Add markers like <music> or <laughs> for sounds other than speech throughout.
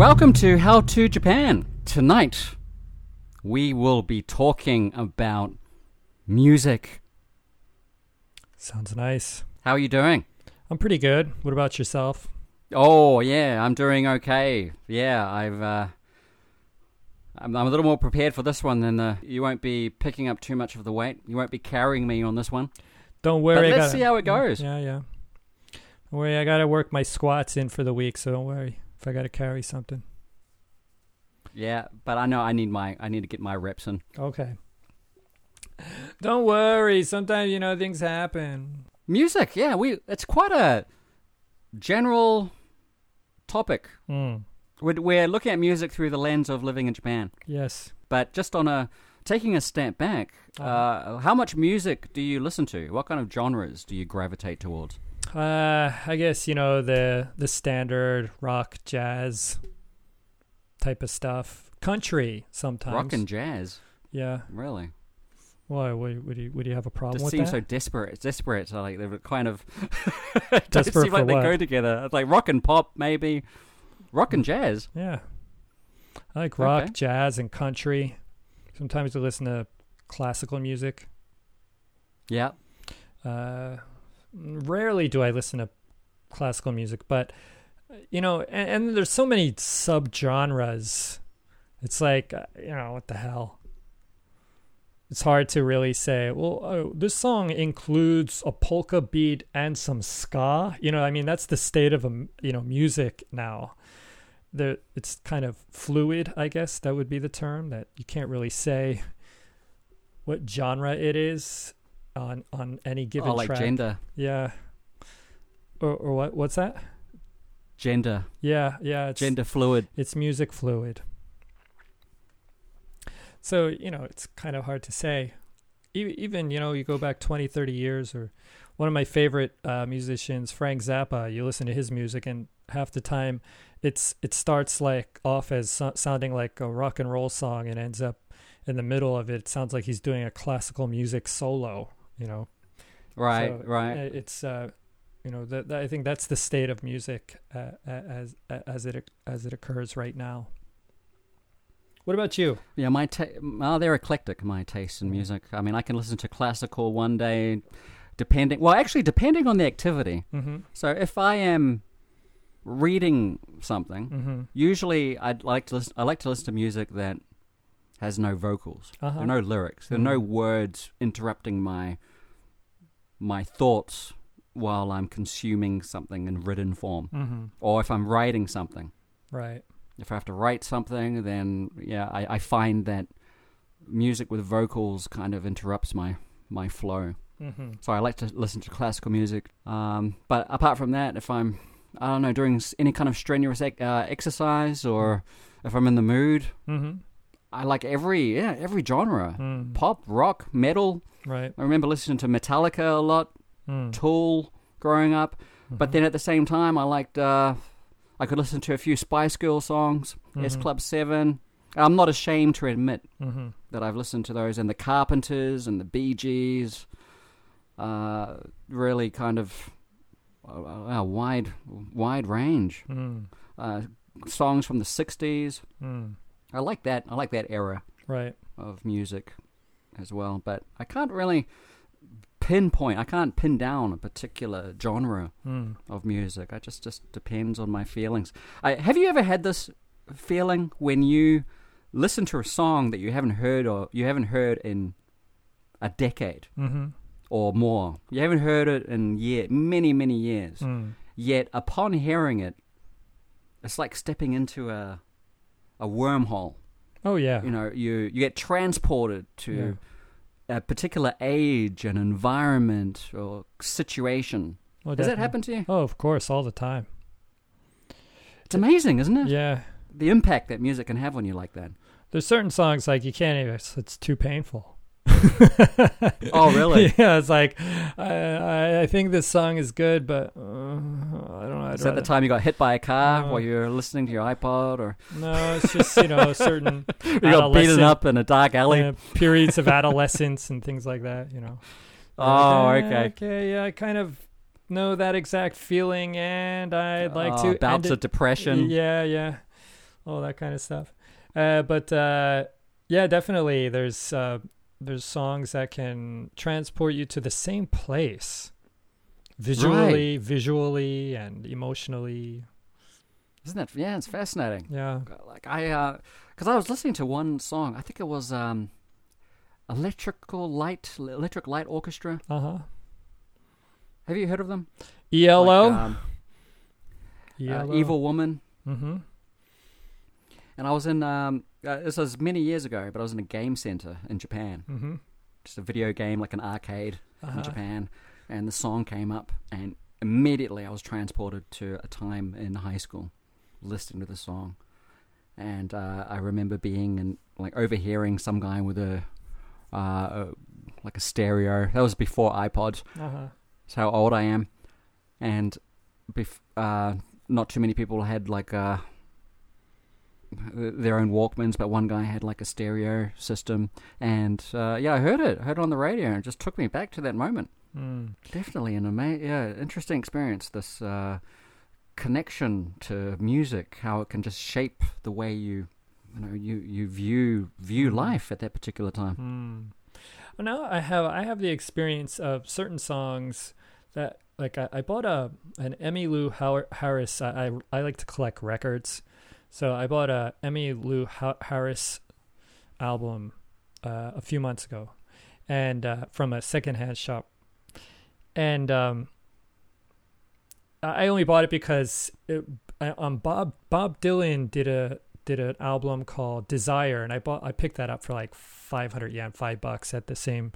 Welcome to How to Japan. Tonight, we will be talking about music. Sounds nice. How are you doing? I'm pretty good. What about yourself? Oh yeah, I'm doing okay. Yeah, I've. Uh, I'm, I'm a little more prepared for this one than uh, you won't be picking up too much of the weight. You won't be carrying me on this one. Don't worry. But let's gotta- see how it goes. Yeah, yeah. Don't worry. I gotta work my squats in for the week, so don't worry if I gotta carry something. Yeah, but I know I need my I need to get my reps in. Okay. Don't worry. Sometimes you know things happen. Music, yeah, we it's quite a general topic. Mm. We're, we're looking at music through the lens of living in Japan. Yes. But just on a taking a step back, uh, how much music do you listen to? What kind of genres do you gravitate towards? Uh, I guess you know the the standard rock, jazz type of stuff. Country sometimes. Rock and jazz, yeah. really. Why? Would, would you would you have a problem Just with seems that? so desperate. It's desperate. So like they're kind of <laughs> don't Desperate seem like they what? go together. It's like rock and pop, maybe. Rock and jazz. Yeah. I like rock, Okay. jazz, and country. Sometimes I listen to classical music. Yeah. Uh, rarely do I listen to classical music, but you know, and, and there's so many subgenres. It's like uh, you know what the hell. It's hard to really say. Well, oh, this song includes a polka beat and some ska. You know, I mean, that's the state of um, you know music now. There, it's kind of fluid. I guess that would be the term. That you can't really say what genre it is on on any given Oh, like track. gender, Yeah. Or or what? What's that? gender, Yeah, yeah. It's, gender fluid. It's music fluid. So you know, it's kind of hard to say. E- Even you know, you go back 20, 30 years, or one of my favorite uh, musicians, Frank Zappa. You listen to his music, and half the time, it's it starts like off as so- sounding like a rock and roll song, and ends up in the middle of it. It sounds like he's doing a classical music solo. You know, Right, So, right. It's uh, you know that, that I think that's the state of music uh, as as it as it occurs right now. What about you? Yeah, my ta- well, they're eclectic. My taste in music. I mean, I can listen to classical one day, depending. Well, actually, depending on the activity. Mm-hmm. So if I am reading something, Mm-hmm. usually I'd like to listen. I like to listen to music that has no vocals, Uh-huh. there are no lyrics, there are no Mhm. words interrupting my my thoughts while I'm consuming something in written form, Mm-hmm. or if I'm writing something. Right. If I have to write something, then yeah, I, I find that music with vocals kind of interrupts my my flow. Mm-hmm. So I like to listen to classical music. Um, but apart from that, if I'm I don't know doing any kind of strenuous ec- uh, exercise or if I'm in the mood, Mm-hmm. I like every yeah every genre. Mm. Pop, rock, metal. Right. I remember listening to Metallica a lot, Mm. Tool growing up. But Mhm. then at the same time, I liked uh, I could listen to a few Spice Girl songs, S Mhm. Club Seven. I'm not ashamed to admit Mm-hmm. that I've listened to those, and the Carpenters and the Bee Gees. Uh, really kind of a, a wide wide range. Mm. Uh, songs from the '60s. I like that. I like that era Right. of music as well. But I can't really pinpoint. I can't pin down a particular genre Mm. of music. It just just depends on my feelings. I, have you ever had this feeling when you listen to a song that you haven't heard or you haven't heard in a decade Mm-hmm. or more? You haven't heard it in year many many years. Mm. Yet upon hearing it, it's like stepping into a a wormhole. Oh yeah. You know, you you get transported to a particular age and environment or situation. Oh, Does that happen to you? Oh, of course, all the time. It's amazing, isn't it? Yeah. The impact that music can have on you like that. There's certain songs like you can't even. It's, it's too painful. <laughs> Oh, really? <laughs> yeah, it's like I, I I think this song is good, but uh, I don't know. I'd Is that the time you got hit by a car No. while you were listening to your iPod, or No, it's just you know certain <laughs> you got beaten up in a dark alley? uh, periods of adolescence and things like that. You know. Oh, Like, okay. Okay, yeah, I kind of know that exact feeling, and I'd like Oh, to bouts of depression. Yeah, yeah. all that kind of stuff. Uh, but uh, yeah, definitely. There's uh, there's songs that can transport you to the same place, visually, visually, and emotionally. Isn't that? Yeah, it's fascinating. Yeah. Like I, because I was listening to one song. I think it was um, Electrical Light, Electric Light Orchestra. Uh huh. Have you heard of them? ELO. Like, um, uh, Evil Woman. Mm-hmm. And I was in. Um, uh, this was many years ago, but I was in a game center in Japan. Mm-hmm. Just a video game, like an arcade Uh-huh. in Japan, and the song came up, and immediately I was transported to a time in high school, listening to the song, and uh, I remember being and like overhearing some guy with a, uh, a like a stereo. That was before iPod. Uh-huh. That's how old I am, and bef- uh, not too many people had like uh, their own Walkmans, but one guy had like a stereo system, and uh, yeah, I heard it, I heard it on the radio, and it just took me back to that moment. Mm. Definitely an amazing, yeah, interesting experience. This uh, connection to music, how it can just shape the way you, you know, you you view view life at that particular time. Mm. Well, now I have I have the experience of certain songs that like I, I bought a an Emmylou Har- Harris. I, I I like to collect records, so I bought a Emmylou Harris album uh, a few months ago, and uh, from a secondhand shop, and um, I only bought it because it, um Bob Bob Dylan did a did an album called Desire, and I bought I picked that up for like five hundred yen, five bucks at the same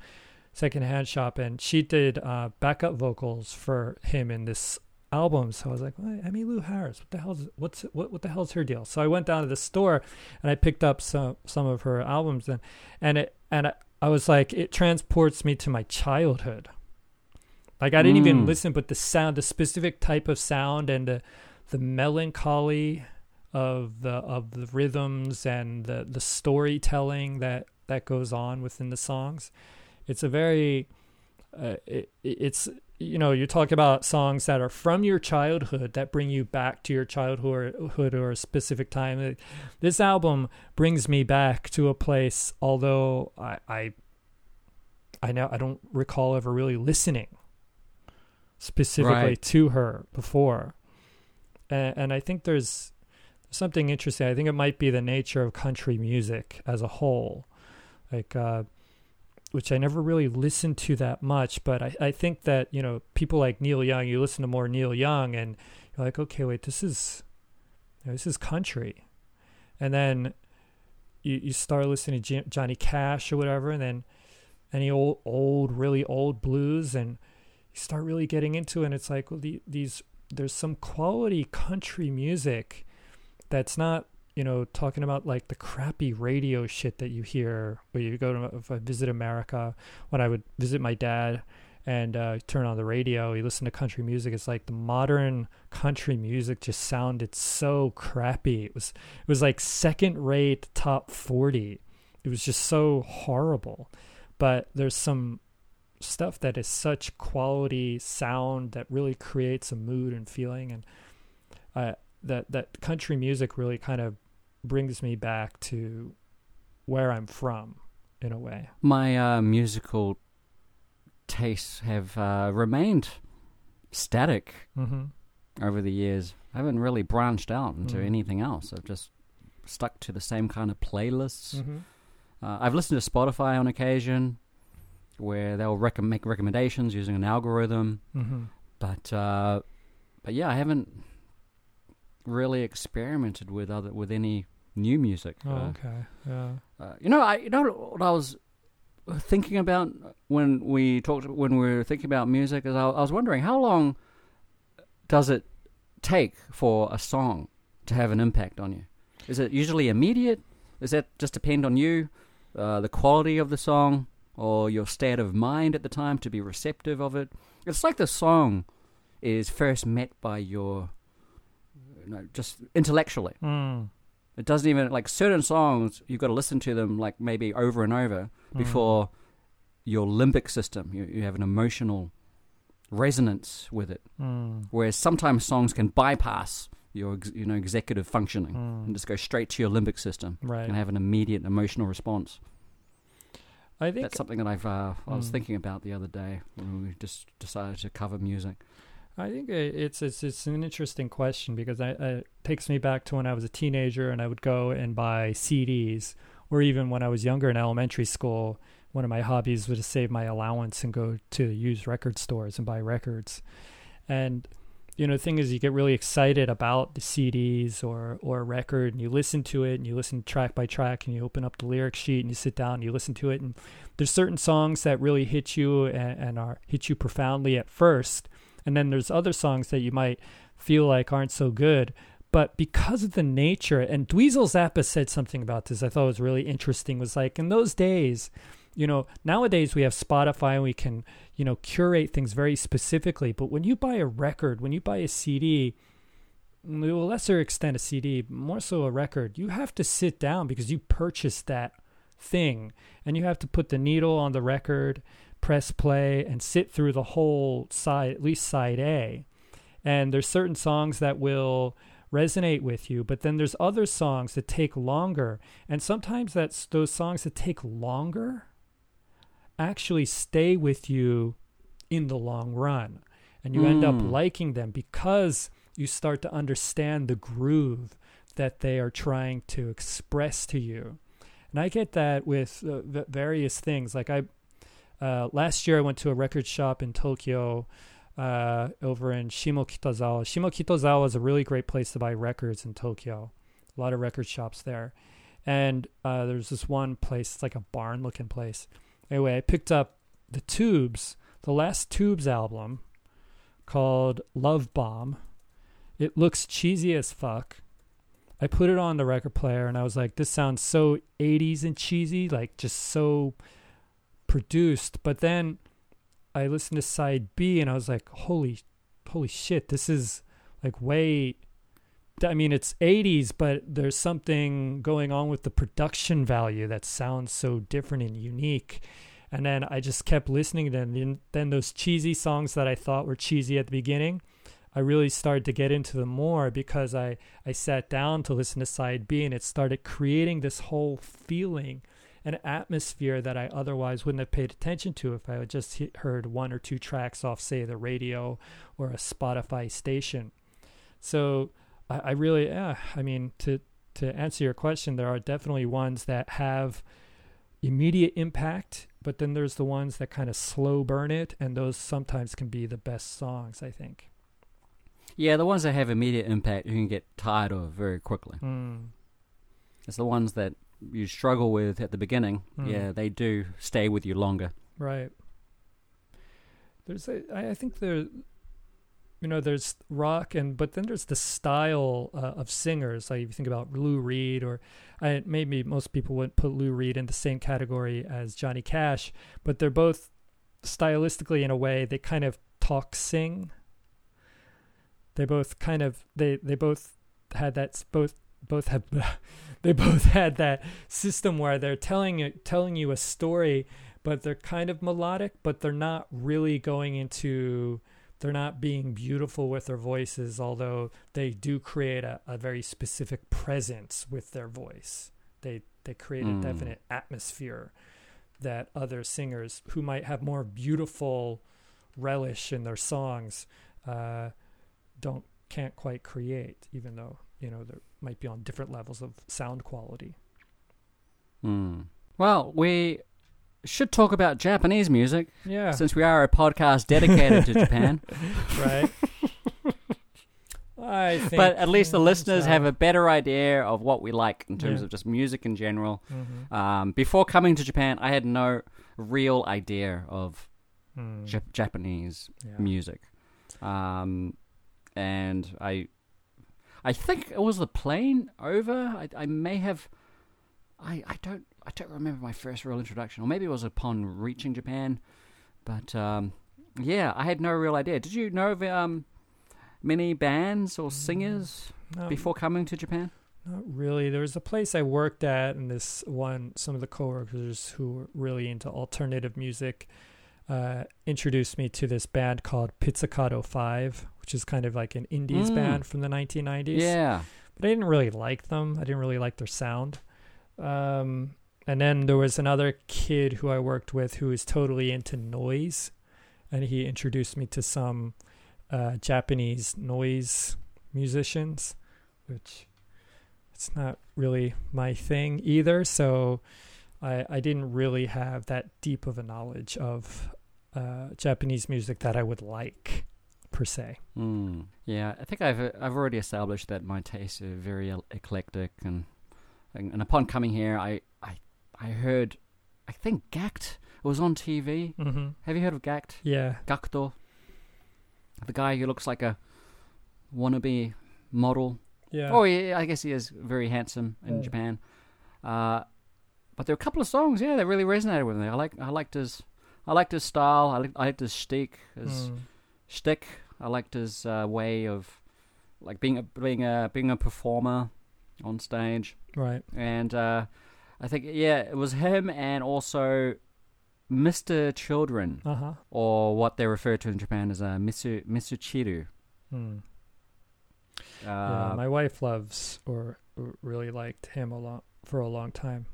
secondhand shop, and she did uh, backup vocals for him in this album. So I was like, well, Emmylou Harris, what the hell's what's what what the hell's her deal? So I went down to the store and I picked up some some of her albums, and and it and I, I was like, it transports me to my childhood. Like I didn't even Mm. listen, but the sound, the specific type of sound, and the the melancholy of the of the rhythms and the the storytelling that that goes on within the songs. It's a very uh, it, it's you know you talk about songs that are from your childhood that bring you back to your childhood or a specific time. This album brings me back to a place, although I I I know I don't recall ever really listening specifically Right. to her before, and, and I think there's something interesting. I think it might be the nature of country music as a whole, like uh, which I never really listened to that much. But I, I think that you know people like Neil Young, you listen to more Neil Young, and you're like, okay, wait, this is this is country, and then you you start listening to Johnny Cash or whatever, and then any old old really old blues, and you start really getting into it, and it's like well, the, these there's some quality country music that's not you know talking about like the crappy radio shit that you hear where you go to if I visit America when I would visit my dad and uh, turn on the radio you listen to country music it's like the modern country music just sounded so crappy. It was it was like second rate top 40 it was just so horrible. But there's some stuff that is such quality sound that really creates a mood and feeling and uh, that that country music really kind of brings me back to where I'm from in a way. My uh, musical tastes have uh, remained static Mm-hmm. over the years. I haven't really branched out into Mm. anything else. I've just stuck to the same kind of playlists. Mm-hmm. Uh, I've listened to Spotify on occasion, where they'll rec- make recommendations using an algorithm. Mm-hmm. But uh, but yeah, I haven't really experimented with other with any new music. Oh, Uh, okay. Yeah. uh, you know, I you know what I was thinking about when we talked when we were thinking about music is I, I was wondering how long does it take for a song to have an impact on you? Is it usually immediate? Does that just depend on you, uh, the quality of the song, or your state of mind at the time to be receptive of it? It's like the song is first met by your, you know, just intellectually. Mm. It doesn't even like certain songs. You've got to listen to them like maybe over and over Mm. before your limbic system. You you have an emotional resonance with it. Mm. Whereas sometimes songs can bypass your ex- you know executive functioning Mm. and just go straight to your limbic system Right. and have an immediate emotional response. I think That's something that I've uh, I was Mm. thinking about the other day when we just decided to cover music. I think it's it's it's an interesting question because I, I it takes me back to when I was a teenager and I would go and buy CDs, or even when I was younger in elementary school. One of my hobbies was to save my allowance and go to used record stores and buy records. And you know, the thing is, you get really excited about the CDs or or a record, and you listen to it, and you listen track by track, and you open up the lyric sheet, and you sit down, and you listen to it, and there's certain songs that really hit you and, and are hit you profoundly at first, and then there's other songs that you might feel like aren't so good. But because of the nature, and Dweezil Zappa said something about this I thought was really interesting, was like in those days, you know, nowadays we have Spotify and we can, you know, curate things very specifically. But when you buy a record, when you buy a CD, mm, to a lesser extent a CD, more so a record, you have to sit down because you purchased that thing and you have to put the needle on the record, press play, and sit through the whole side, at least side A. And there's certain songs that will resonate with you, but then there's other songs that take longer. And sometimes that's those songs that take longer actually stay with you in the long run. And you end up Mm. liking them because you start to understand the groove that they are trying to express to you. And I get that with uh, various things. Like I, uh, last year I went to a record shop in Tokyo, uh, over in Shimokitazawa. Shimokitazawa is a really great place to buy records in Tokyo. A lot of record shops there. And uh, there's this one place, it's like a barn looking place. Anyway, I picked up the Tubes, the last Tubes album called Love Bomb. It looks cheesy as fuck. I put it on the record player and I was like, this sounds so 80s and cheesy, like just so produced. But then I listened to side B and I was like, holy, holy shit, this is like way. I mean, it's 80s, but there's something going on with the production value that sounds so different and unique. And then I just kept listening to them. Then those cheesy songs that I thought were cheesy at the beginning, I really started to get into them more because I, I sat down to listen to side B and it started creating this whole feeling an atmosphere that I otherwise wouldn't have paid attention to if I had just heard one or two tracks off, say, the radio or a Spotify station. So I, I really, yeah, I mean, to to answer your question, there are definitely ones that have immediate impact, but then there's the ones that kind of slow burn it, and those sometimes can be the best songs, I think. Yeah, the ones that have immediate impact you can get tired of very quickly. Mm. It's the ones that you struggle with at the beginning. Mm. Yeah, they do stay with you longer. Right. There's a, I I think there, you know, there's rock and but then there's the style uh, of singers. Like if you think about Lou Reed or, I maybe most people wouldn't put Lou Reed in the same category as Johnny Cash, but they're both stylistically in a way they kind of talk sing. They both kind of they they both had that both both have <laughs> they both had that system where they're telling it telling you a story but they're kind of melodic, but they're not really going into they're not being beautiful with their voices, although they do create a, a very specific presence with their voice. They they create Mm. a definite atmosphere that other singers who might have more beautiful relish in their songs uh, don't can't quite create, even though you know they might be on different levels of sound quality. Mm. Well, we should talk about Japanese music Yeah, since we are a podcast dedicated to Japan. <laughs> right. I think, But at least the listeners so. have a better idea of what we like in terms Yeah. of just music in general. Mhm. Um, before coming to Japan, I had no real idea of Mm. Jap- Japanese Yeah. music, um, and I, I think it was the plane over. I, I may have, I, I don't I don't remember my first real introduction, or maybe it was upon reaching Japan, but um, yeah, I had no real idea. Did you know of um, many bands or singers No, before coming to Japan? Not really. There was a place I worked at, and this one, some of the coworkers who were really into alternative music uh, introduced me to this band called Pizzicato Five, which is kind of like an indies Mm. band from the 1990s. Yeah. but I didn't really like them. I didn't really like their sound. Um, and then there was another kid who I worked with who was totally into noise, and he introduced me to some uh, Japanese noise musicians, which it's not really my thing either. So I I didn't really have that deep of a knowledge of uh, Japanese music that I would like per se. Mm. Yeah, I think I've I've already established that my tastes are very eclectic, and, and and upon coming here, I I I heard, I think Gackt was on TV. Mm-hmm. Have you heard of Gackt? Yeah. Gakto, the guy who looks like a wannabe model. Yeah. Oh, yeah, I guess he is very handsome in Yeah. Japan. Uh, but there were a couple of songs, yeah, that really resonated with me. I like I liked his I liked his style. I liked, I liked his shtick, his Mm. shtick. I liked his uh, way of like being a being a being a performer on stage, Right. and uh, I think yeah, it was him and also Mr. Children, Uh huh. or what they refer to in Japan as a Misu Misuchiru. Hmm. Uh, yeah, my wife loves or, or really liked him a lot for a long time.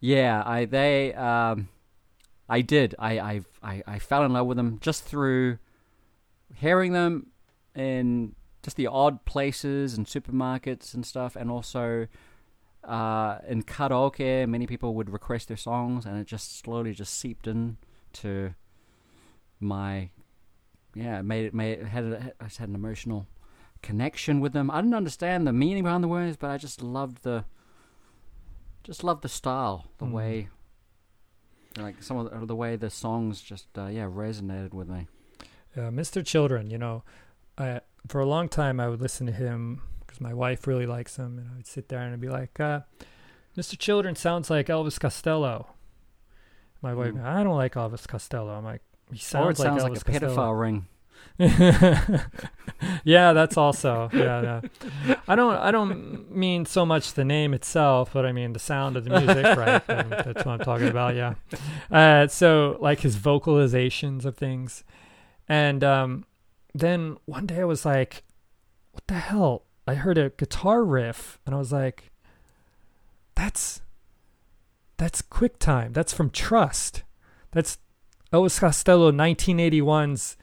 Yeah, I they um, I did. I I I I fell in love with them just through hearing them in just the odd places and supermarkets and stuff, and also uh, in karaoke. Many people would request their songs, and it just slowly just seeped in to my yeah. It made it made it had a, I just had an emotional connection with them. I didn't understand the meaning behind the words, but I just loved the just loved the style, the Mm. way, like some of the, the way the songs just uh, yeah resonated with me. Uh, Mr. Children, you know, I for a long time I would listen to him because my wife really likes him, and I would sit there and I'd be like, uh, "Mr. Children sounds like Elvis Costello." My wife, Mm. I don't like Elvis Costello. I'm like, he sounds or it sounds like like, Elvis a Costello. pedophile ring. <laughs> yeah, that's also yeah, yeah. I don't I don't mean so much the name itself, but I mean the sound of the music, right? And that's what I'm talking about. Yeah. Uh, so like his vocalizations of things, and um, then one day I was like, "What the hell?" I heard a guitar riff, and I was like, "That's that's Strict Time. That's from Trust. That's Elvis Costello 1981's."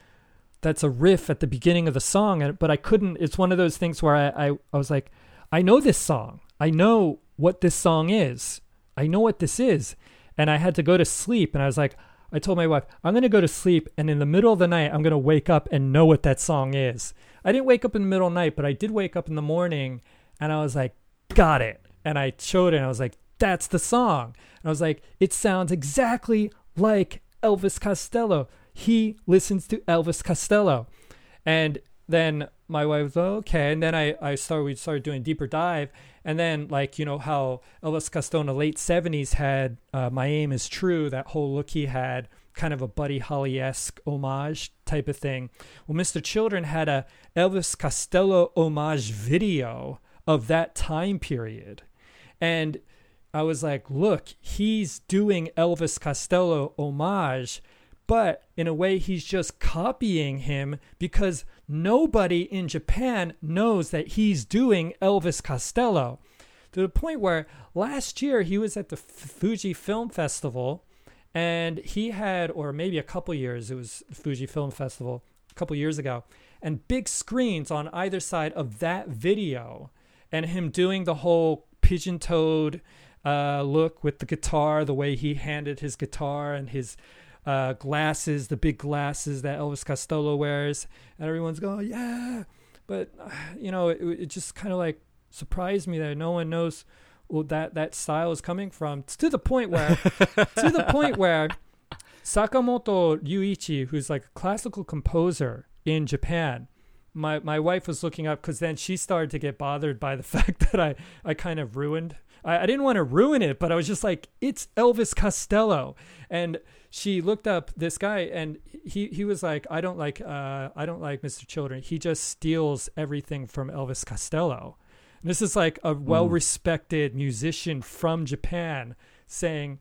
That's a riff at the beginning of the song but I couldn't it's one of those things where I, I I was like I know this song. I know what this song is. I know what this is. And I had to go to sleep and I was like I told my wife I'm going to go to sleep and in the middle of the night I'm going to wake up and know what that song is. I didn't wake up in the middle of the night but I did wake up in the morning and I was like got it. And I showed it and I was like that's the song. And I was like it sounds exactly like Elvis Costello he listens to Elvis Costello. And then my wife was okay. And then I, I started, we started doing deeper dive. And then like, you know, how Elvis Costello in the late seventies had, uh, My Aim is True, that whole look he had, kind of a Buddy Holly-esque homage type of thing. Well, Mr. Children had a Elvis Costello homage video of that time period. And I was like, look, he's doing Elvis Costello homage but in a way he's just copying him because nobody in Japan knows that he's doing Elvis Costello. To the point where last year he was at the Fuji Film Festival and he had or maybe a couple years it was Fuji Film Festival a couple years ago and big screens on either side of that video and him doing the whole pigeon-toed uh, look with the guitar the way he handed his guitar and his uh, glasses, the big glasses that Elvis Costello wears, and everyone's going, yeah. But <sighs> you know, it, it just kind of like surprised me that no one knows well, that that style is coming from. It's To the point where, to the point <laughs> where, Sakamoto Ryuichi, who's like a classical composer in Japan, my my wife was looking up because then she started to get bothered by the <laughs> fact that I I kind of ruined. I, I didn't want to ruin it, but I was just like, it's Elvis Costello, and she looked up this guy and he he was like I don't like uh I don't like Mr. Children. He just steals everything from Elvis Costello. And this is like a well-respected musician from Japan saying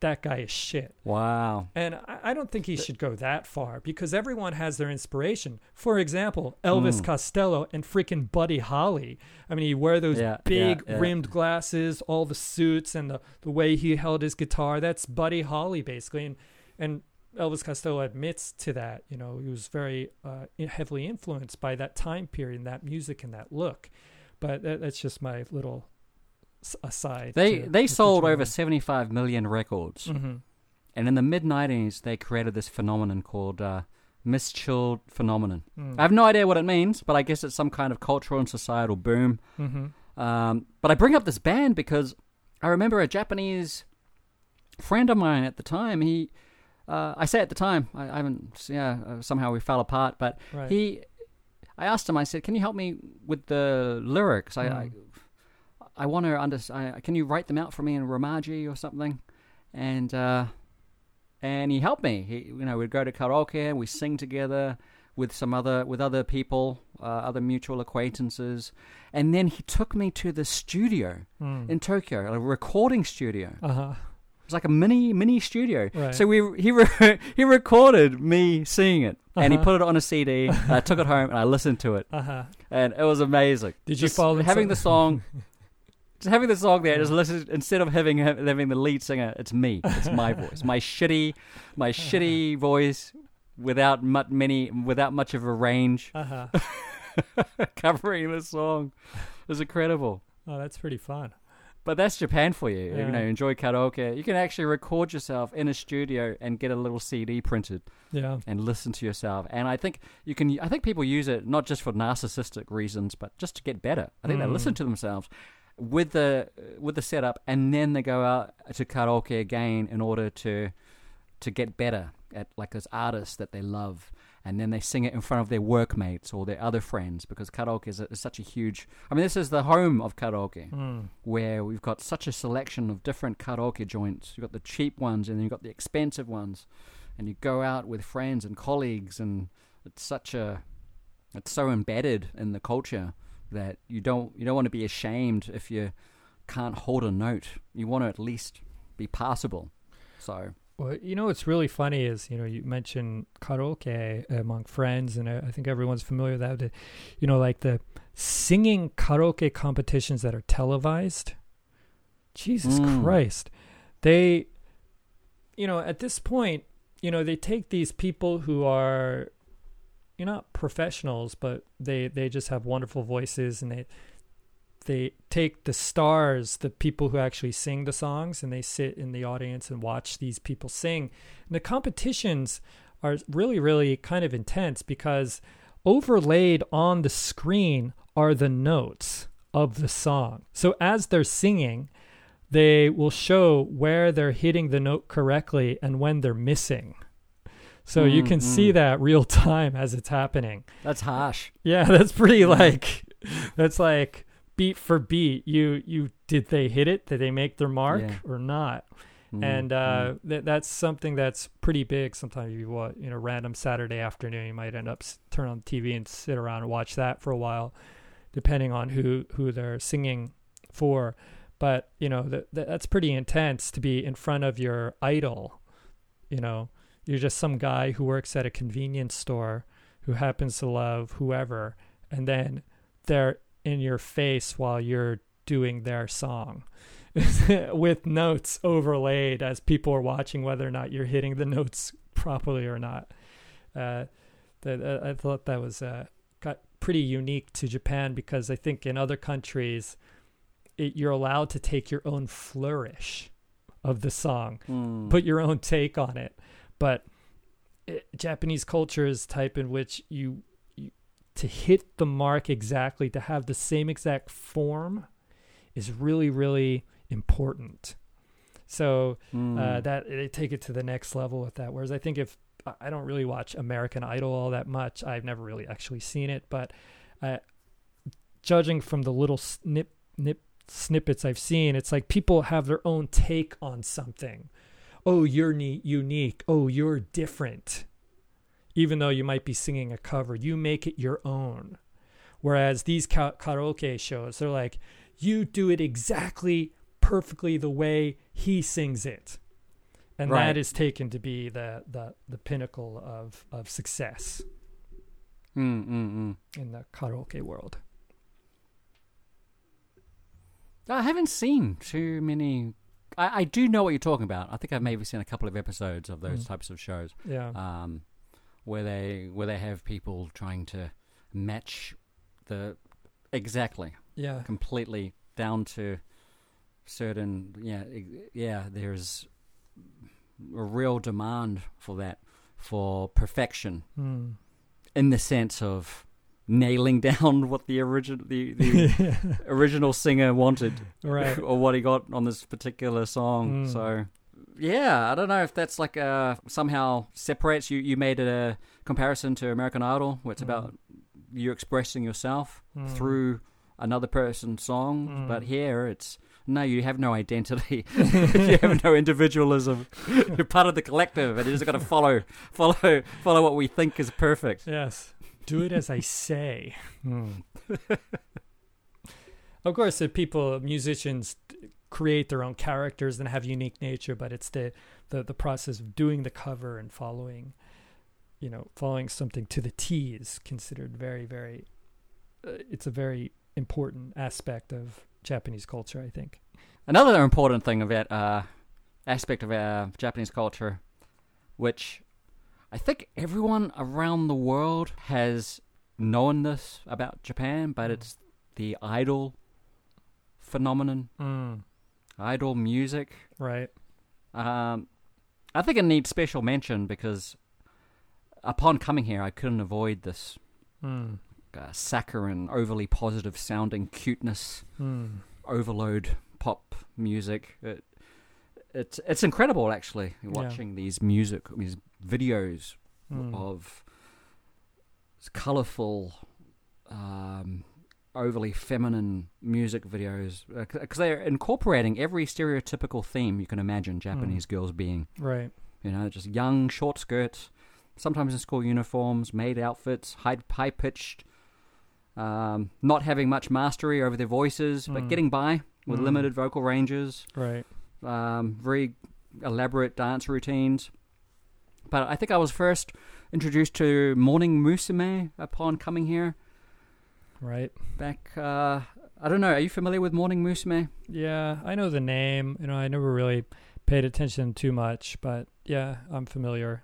that guy is shit. Wow. And I, I don't think he should go that far because everyone has their inspiration. For example, Elvis Mm. Costello and freaking Buddy Holly. I mean, he wear those Yeah, big yeah, yeah. rimmed glasses, all the suits, and the, the way he held his guitar. That's Buddy Holly, basically. And, and Elvis Costello admits to that. You know, he was very uh, heavily influenced by that time period and that music and that look. But that, that's just my little aside. They to- they to sold over 75 million records. Mhm. And in the mid 90s, they created this phenomenon called uh, Misuchiru phenomenon. Mm. I have no idea what it means, but I guess it's some kind of cultural and societal boom. Mhm. Um, but I bring up this band because I remember a Japanese friend of mine at the time. He, uh, I say at the time, I, I haven't, yeah, uh, somehow we fell apart. But Right. he, I asked him. I said, "Can you help me with the lyrics? I, I, Mm. I want to understand. Can you write them out for me in Romaji or something?" And uh, and he helped me. He, you know, we'd go to karaoke and we sing together with some other with other people, uh, other mutual acquaintances, and then he took me to the studio Mm. in Tokyo, a recording studio. uh-huh. It was like a mini mini studio. Right. So we he re- <laughs> he recorded me singing it, and he Uh-huh. put it on a CD. and I took it home and I listened to it, <laughs> Uh-huh. and it was amazing. Did you Just fall in having so- the song? <laughs> Just having the song there, just listen. Instead of having having the lead singer, it's me. It's my voice, my shitty, my shitty voice, without much many, without much of a range, Uh-huh. <laughs> covering the song. It was incredible. Oh, that's pretty fun. But that's Japan for you. Yeah. You know, enjoy karaoke. You can actually record yourself in a studio and get a little CD printed Yeah. and listen to yourself. And I think you can. I think people use it not just for narcissistic reasons, but just to get better. I think they Mm. listen to themselves with the with the setup, and then they go out to karaoke again in order to to get better at like this artist that they love. And then they sing it in front of their workmates or their other friends because karaoke is, a, is such a huge. I mean, this is the home of karaoke Mm. where we've got such a selection of different karaoke joints. You've got the cheap ones and then you've got the expensive ones. And you go out with friends and colleagues and it's such a it's so embedded in the culture that you don't you don't want to be ashamed if you can't hold a note. You want to at least be passable. So Well, you know what's really funny is you know you mentioned karaoke among friends, and I, think everyone's familiar with that. You know, like the singing karaoke competitions that are televised. Jesus Mm. Christ, they, you know, at this point, you know, they take these people who are, you're not professionals, but they they just have wonderful voices, and they they take the stars, the people who actually sing the songs, and they sit in the audience and watch these people sing. And the competitions are really, really kind of intense because overlaid on the screen are the notes of the song. So as they're singing, they will show where they're hitting the note correctly and when they're missing. So you Mm, can see mm. that real time as it's happening. that's harsh. Yeah, that's pretty like that's like beat for beat. You you did they hit it? Did they make their mark Yeah. or not? Mm, and uh, mm. th- that's something that's pretty big. Sometimes you what you know, random Saturday afternoon, you might end up s- turn on the TV and sit around and watch that for a while, depending on who who they're singing for. But you know that that's pretty intense to be in front of your idol. You know, you're just some guy who works at a convenience store who happens to love whoever, and then they're in your face while you're doing their song <laughs> with notes overlaid as people are watching whether or not you're hitting the notes properly or not. Uh, that uh, I thought that was uh, got pretty unique to Japan because I think in other countries it, you're allowed to take your own flourish of the song Mm. put your own take on it. But it, Japanese culture is type in which you, you to hit the mark exactly, to have the same exact form, is really really important. So uh, Mm. that they take it to the next level with that. Whereas I think if I- I don't really watch American Idol all that much, I've never really actually seen it, but uh, judging from the little snip nip snippets I've seen, it's like people have their own take on something. Oh, you're unique. Oh, you're different. Even though you might be singing a cover, you make it your own. Whereas these ka- karaoke shows, they're like, you do it exactly perfectly the way he sings it. and Right. that is taken to be the the the pinnacle of of success Mm, mm, mm. in the karaoke world. I haven't seen too many. I, I do know what you're talking about. I think I've maybe seen a couple of episodes of those Mm. types of shows, Yeah. um, where they where they have people trying to match the exactly yeah. completely down to certain yeah yeah there's a real demand for that for perfection Mm. in the sense of nailing <laughs> down what the original the, the <laughs> original singer wanted right. <laughs> or what he got on this particular song Mm. so yeah i don't know if that's like uh somehow separates you you made a comparison to american idol where it's Mm. about you expressing yourself Mm. through another person's song, Mm. but here it's no, you have no identity. you have no individualism. You're part of the collective, and you just got to follow, follow, follow what we think is perfect. Yes. Do it as I say. Hmm. of course, the people, musicians create their own characters and have unique nature, but it's the, the, the process of doing the cover and following, you know, following something to the T is considered very, very, uh, it's a very important aspect of Japanese culture, I think. Another important thing about uh, aspect of our Japanese culture, which I think everyone around the world has known this about Japan, but Mm. it's the idol phenomenon, Mm. idol music. Right. Um, I think it needs special mention because upon coming here, I couldn't avoid this Mm. uh, saccharine, overly positive sounding cuteness, Mm. overload pop music. It, it's it's incredible actually watching these music these videos Mm. of colorful um, overly feminine music videos because they're incorporating every stereotypical theme you can imagine Japanese girls being Right. you know just young short skirts sometimes in school uniforms maid outfits high high pitched um, not having much mastery over their voices but Mm. getting by with Mm. limited vocal ranges Right. Um, very elaborate dance routines. But I think I was first introduced to Morning Musume upon coming here Right. back. Uh, I don't know. Are you familiar with Morning Musume? Yeah, I know the name. You know, I never really paid attention too much, but yeah, I'm familiar.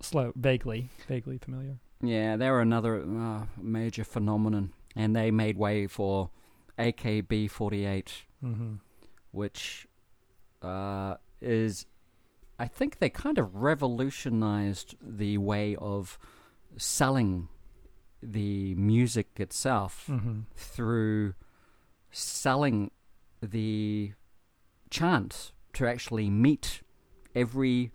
Slow, vaguely, vaguely familiar. Yeah, they were another uh, major phenomenon, and they made way for AKB48, Mm-hmm. which uh, is, I think they kind of revolutionized the way of selling the music itself Mm-hmm. through selling the chance to actually meet every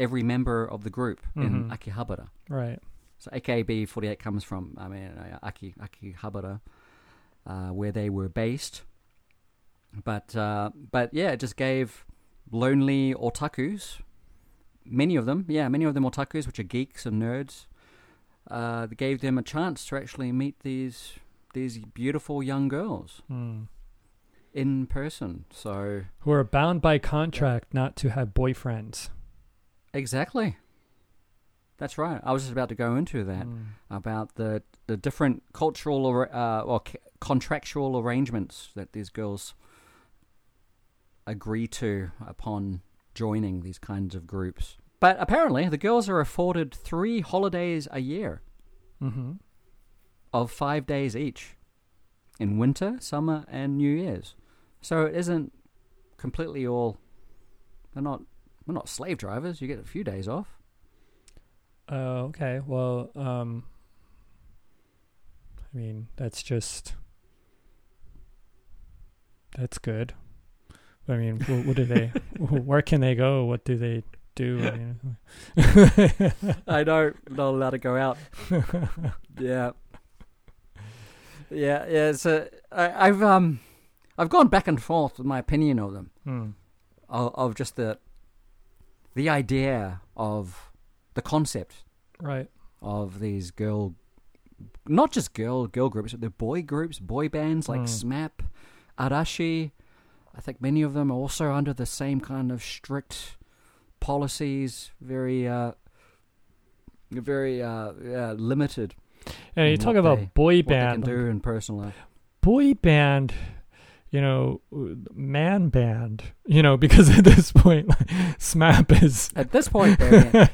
every member of the group in Mhm. Akihabara. Right. So AKB48 comes from, I mean, uh, Aki Akihabara, uh, where they were based. But uh, but yeah, it just gave lonely otakus, many of them, yeah, many of them otakus, which are geeks and nerds, uh, gave them a chance to actually meet these these beautiful young girls Mm. in person. So Who are bound by contract not to have boyfriends. exactly, that's right. I was just about to go into that. Mm. about the the different cultural or uh, or c- contractual arrangements that these girls agree to upon joining these kinds of groups. But apparently, the girls are afforded three holidays a year Mm-hmm. of five days each, in winter, summer, and New Year's. So it isn't completely all. They're not. We're not slave drivers. You get a few days off. Oh, okay. Well, um, I mean, that's just that's good. I mean, what, what do they? <laughs> where can they go? What do they do? I <laughs> mean, I know, not allowed to go out. <laughs> yeah, yeah, yeah. A, I, I've um, I've gone back and forth with my opinion of them, hmm. of, of just the, the idea of the concept Right. of these girl, not just girl girl groups, but the boy groups, boy bands like Mm. SMAP, Arashi. I think many of them are also under the same kind of strict policies, very uh, very uh, uh, limited. And you talk about they- boy What they can band. do in personal life. boy band, you know, man band, you know, because at this point, like, <laughs> SMAP is At this point,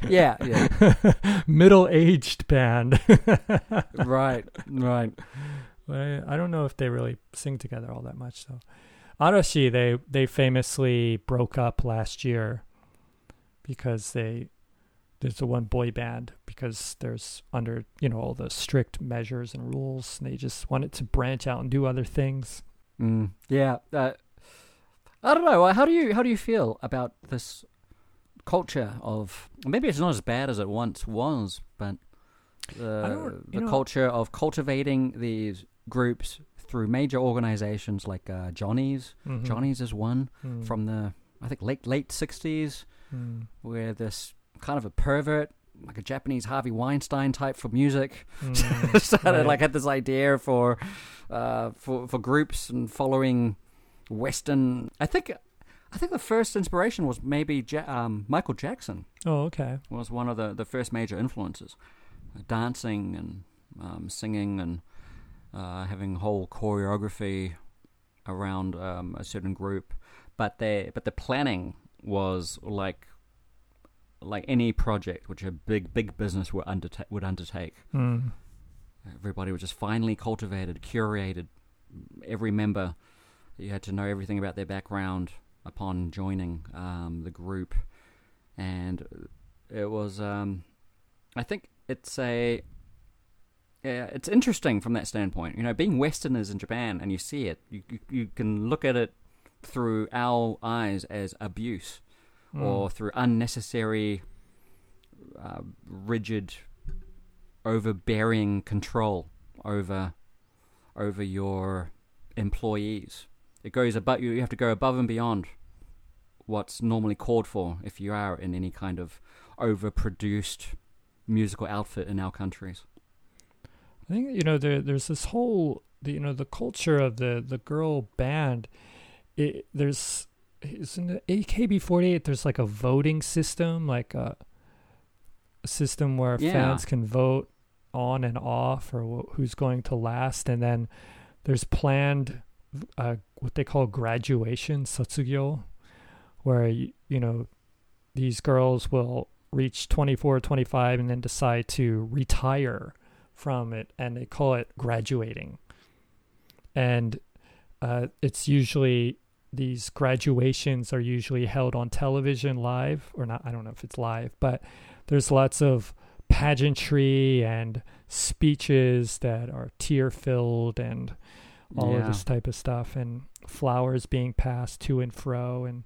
yeah, yeah, <laughs> middle aged band. right, right. <laughs> I, I don't know if they really sing together all that much though. Arashi, they they famously broke up last year because they there's the one boy band because there's under you know all the strict measures and rules and they just wanted to branch out and do other things. Mm, yeah. Uh, I don't know. How do you how do you feel about this culture of maybe it's not as bad as it once was, but uh, the know- culture of cultivating these groups through major organizations like uh, Johnny's. Mhm. Johnny's is one Mm. from the I think late late sixties, Mm. where this kind of a pervert. Like a Japanese Harvey Weinstein type for music, Mm. <laughs> started Right. like had this idea for uh for for groups and following western i think i think the first inspiration was maybe ja- um michael jackson Oh, okay. was one of the the first major influences uh, dancing and um singing and having whole choreography around um a certain group but they but the planning was like like any project which a big big business would undertake would undertake Mm. Everybody was just finely cultivated, curated. Every member, you had to know everything about their background upon joining um, the group, and it was. Um, I think it's a. Yeah, it's interesting from that standpoint. You know, being Westerners in Japan, and you see it, you you, you can look at it through our eyes as abuse Mm. or through unnecessary, uh, rigid, overbearing control over over your employees. It goes above you. You have to go above and beyond what's normally called for if you are in any kind of overproduced musical outfit in our countries. I think you know there there's this whole the, you know the culture of the the girl band. It, there's is in the AKB48 there's like a voting system like a, a system where Yeah. fans can vote on and off or wh- who's going to last and then there's planned uh, what they call graduation sotsugyo where you, you know these girls will reach 24 25 and then decide to retire from it and they call it graduating. And uh, it's usually these graduations are usually held on television live or not i don't know if it's live but there's lots of pageantry and speeches that are tear filled and all of this type of stuff and flowers being passed to and fro and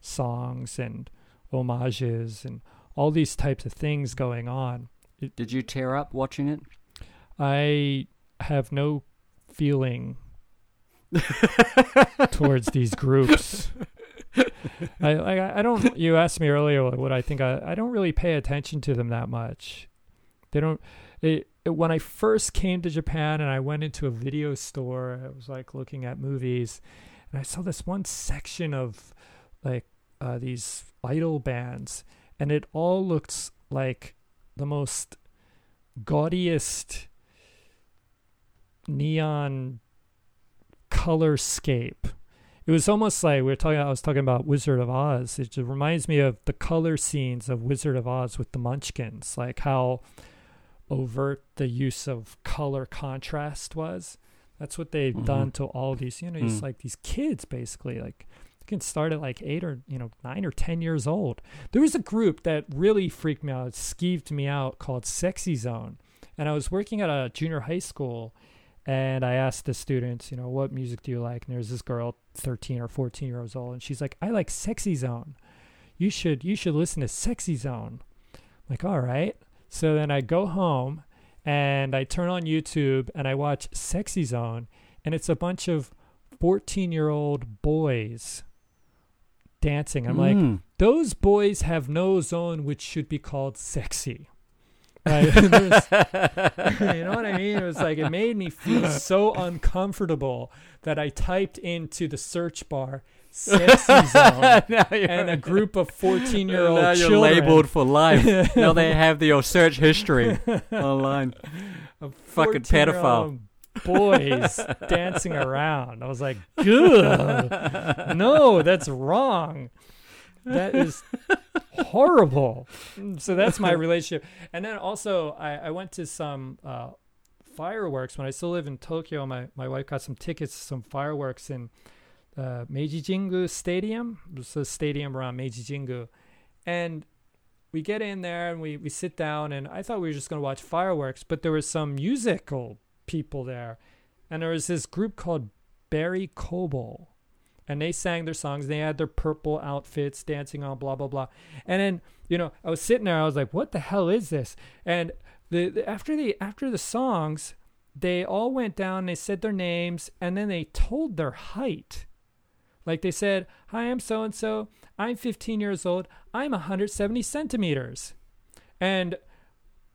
songs and homages and all these types of things going on. Did you tear up watching it? I have no feeling <laughs> towards these groups. I, I I don't. You asked me earlier what I think. I I don't really pay attention to them that much. They don't. It, it, when I first came to Japan and I went into a video store, I was like looking at movies, and I saw this one section of like uh, these idol bands, and it all looked like the most gaudiest neon colorscape. It was almost like we were talking. I was talking about Wizard of Oz. It just reminds me of the color scenes of Wizard of Oz with the Munchkins, like how overt the use of color contrast was. That's what they've Mhm. done to all these. You know, just Mm. like these kids, basically. Like they can start at like eight or you know nine or ten years old. There was a group that really freaked me out, skeeved me out, called Sexy Zone, and I was working at a junior high school and I asked the students, you know, what music do you like? And there's this girl, 13 or 14 years old, and she's like, I like Sexy Zone. You should you should listen to Sexy Zone. I'm like, all right. So then I go home and I turn on YouTube and I watch Sexy Zone, and it's a bunch of 14 year old boys dancing. I'm like, Mm. those boys have no zone which should be called sexy. Right? <laughs> There's- <laughs> <laughs> you know what I mean? It was like it made me feel so uncomfortable that I typed into the search bar sexy zone now and a group of 14 year now old you're children. labeled for life. now they have the, your search history online. of fucking 14-year-old boys dancing around. I was like, no, that's wrong. That is horrible. So that's my <laughs> relationship. And then also, I, I went to some uh, fireworks when I still live in Tokyo. My my wife got some tickets to some fireworks in uh, Meiji Jingu Stadium. It's a stadium around Meiji Jingu, and we get in there and we, we sit down and I thought we were just going to watch fireworks, but there was some musical people there. And there was this group called Berryz Kobo. And they sang their songs. They had their purple outfits dancing on blah blah blah. And then, you know, I was sitting there, I was like, what the hell is this? And the, the after the after the songs, they all went down, they said their names, and then they told their height. Like they said, Hi, I'm so and so. I'm 15 years old. I'm 170 centimeters. And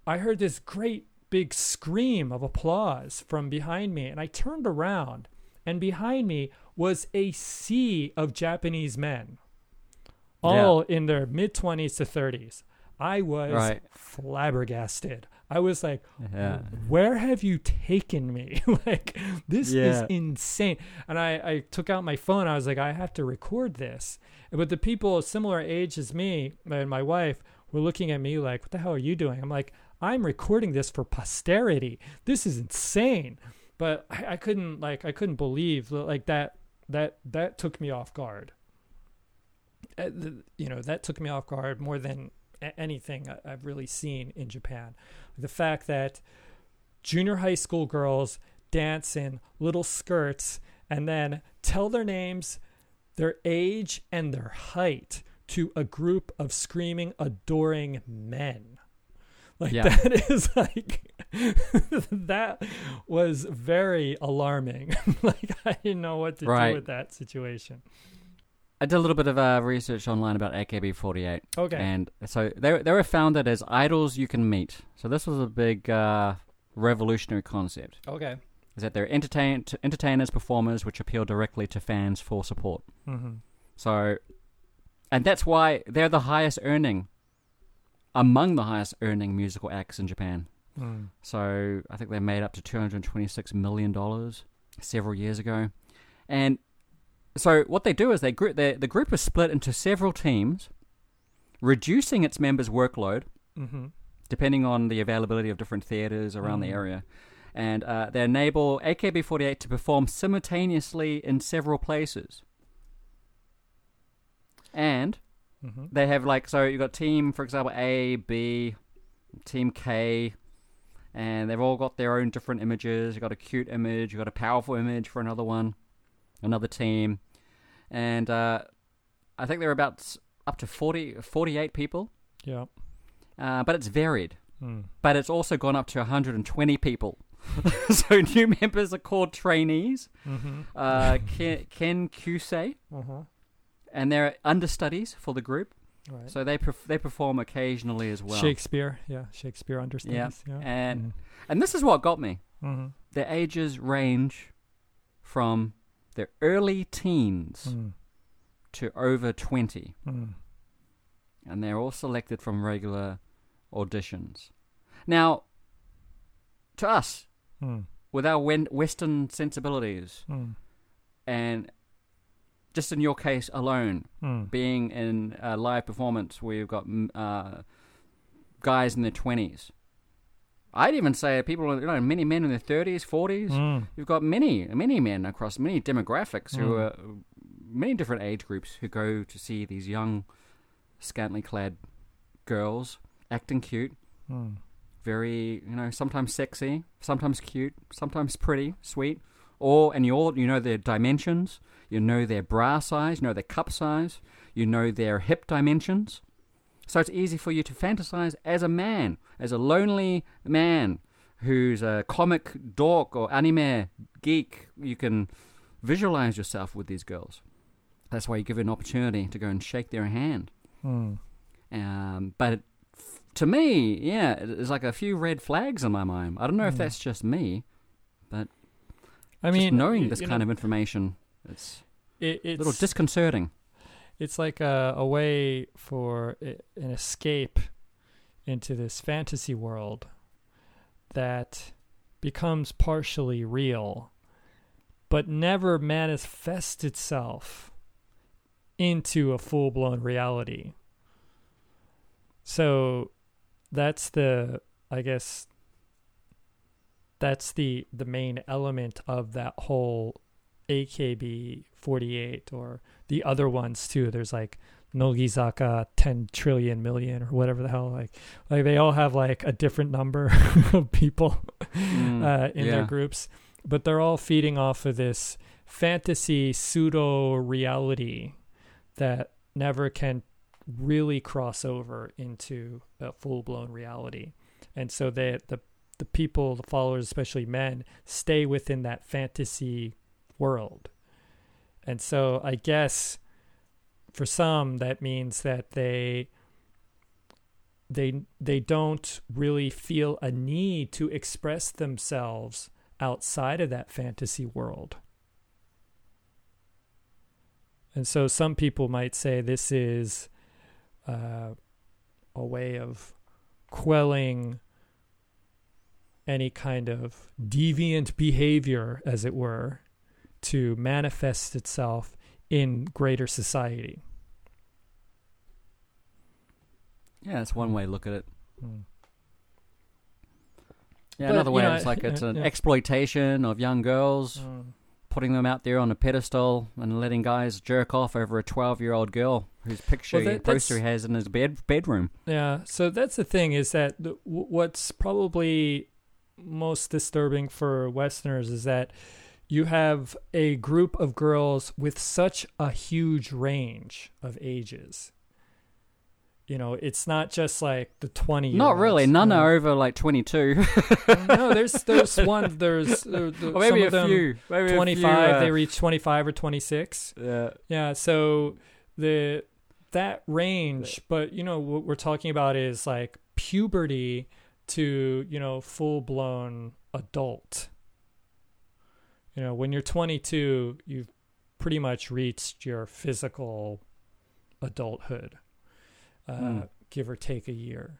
I heard this great big scream of applause from behind me. And I turned around, and behind me was a sea of Japanese men, all in their mid 20s to 30s. I was Right. flabbergasted. I was like, Yeah. where have you taken me? <laughs> like, this is insane. And I, I took out my phone. I was like, I have to record this. But the people similar age as me and my wife were looking at me like, what the hell are you doing? I'm like, I'm recording this for posterity. This is insane. But I, I couldn't like I couldn't believe like that that that took me off guard. Uh, you know that took me off guard more than anything I've really seen in Japan. The fact that junior high school girls dance in little skirts and then tell their names, their age, and their height to a group of screaming, adoring men. Like Yeah. that <laughs> is like that was very alarming. <laughs> like I didn't know what to Right. do with that situation. I did a little bit of uh, research online about AKB48. Okay. And so they, they were founded as idols you can meet. So this was a big uh, revolutionary concept. okay. Is that they're entertain- entertainers, performers, which appeal directly to fans for support. Mm-hmm. So, and that's why they're the highest earning, among the highest earning musical acts in Japan. Mm. So I think they made up to two hundred twenty-six million dollars several years ago, and so what they do is they group they, the group is split into several teams, reducing its members' workload Mm-hmm. depending on the availability of different theaters around the Mm. area. And uh, they enable AKB48 to perform simultaneously in several places. And Mm-hmm. they have like so you've got team for example A, B, team K, and they've all got their own different images. You've got a cute image, you've got a powerful image for another one, another team. And uh, I think there are about up to 40, 48 people, Yeah. uh, but it's varied Mm. but it's also gone up to 120 people. <laughs> so new members are called trainees, Mm-hmm. uh, Ken, Ken Uh-huh. And they're understudies for the group. Right. So they perf- they perform occasionally as well. Shakespeare. Yeah. Shakespeare understands. Yeah. And and this is what got me. mm-hmm. Their ages range from their early teens Mm. to over 20, Mm. and they're all selected from regular auditions. Now, to us, Mm. with our wen- Western sensibilities, Mm. and just in your case alone, Mm. being in a live performance where you've got mm, uh, guys in their twenties, I'd even say people, you know, many men in their thirties, forties. Mm. You've got many, many men across many demographics who Mm. are many different age groups who go to see these young, scantily clad girls acting cute, Mm. very, you know, sometimes sexy, sometimes cute, sometimes pretty, sweet, or and you all you know their dimensions, you know their bra size, you know their cup size, you know their hip dimensions. So it's easy for you to fantasize as a man, as a lonely man who's a comic dork or anime geek. You can visualize yourself with these girls. That's why you give it an opportunity to go and shake their hand. Mm. Um, but it, to me, yeah, there's like a few red flags in my mind. I don't know if Mm. that's just me. I just mean, knowing this kind know, of information, it's it, it's a little disconcerting. it's like a, a way for an escape into this fantasy world that becomes partially real but never manifests itself into a full-blown reality so that's the i guess that's the the main element of that whole akb 48 or the other ones too. There's like Nogizaka 10 trillion million or whatever the hell like like they all have like a different number <laughs> of people Mm, uh, in their groups, but they're all feeding off of this fantasy pseudo reality that never can really cross over into a full blown reality. And so they the the people, the followers, especially men, stay within that fantasy world. And so I guess for some that means that they they they don't really feel a need to express themselves outside of that fantasy world. And so some people might say this is uh, a way of quelling any kind of deviant behavior, as it were, to manifest itself in greater society. Yeah, that's one way to look at it. Hmm. Yeah, But, another way know, it's like it's an <laughs> yeah. exploitation of young girls, Mm. putting them out there on a pedestal and letting guys jerk off over a twelve-year-old girl whose picture Well, that- poster he has in his bed bedroom. Yeah, so that's the thing is that the, w- what's probably most disturbing for Westerners is that you have a group of girls with such a huge range of ages. You know, it's not just like the twenty. Not really. None are over like twenty-two, <laughs> no, there's there's <laughs> one there's there, there- or maybe some a of them few. Maybe a few, 25 uh, they reach 25 or 26 yeah. yeah so the that range but you know what we're talking about is like puberty to you know full blown adult you know when you're 22 you've pretty much reached your physical adulthood uh, Hmm. give or take a year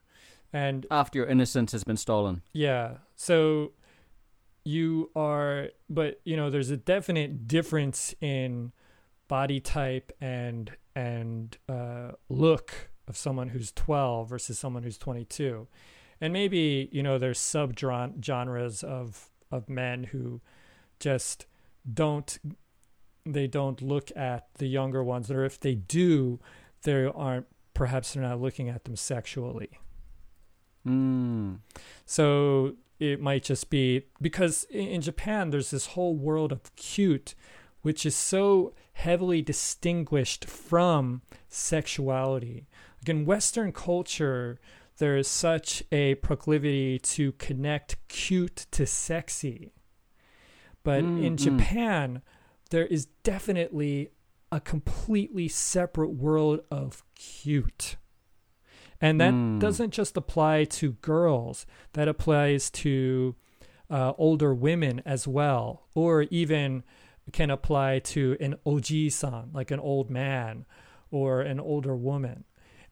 and After your innocence has been stolen. yeah. So you are, but you know, there's a definite difference in body type and and uh, look of someone who's 12 versus someone who's 22, and maybe you know there's sub genres of of men who just don't they don't look at the younger ones, or if they do, they aren't perhaps they're not looking at them sexually. Mm. So it might just be because in Japan there's this whole world of cute, which is so heavily distinguished from sexuality. Like in Western culture, there is such a proclivity to connect cute to sexy. But Mm, in mm. Japan, there is definitely a completely separate world of cute. And that Mm. doesn't just apply to girls, that applies to uh, older women as well, or even can apply to an oji-san, like an old man or an older woman.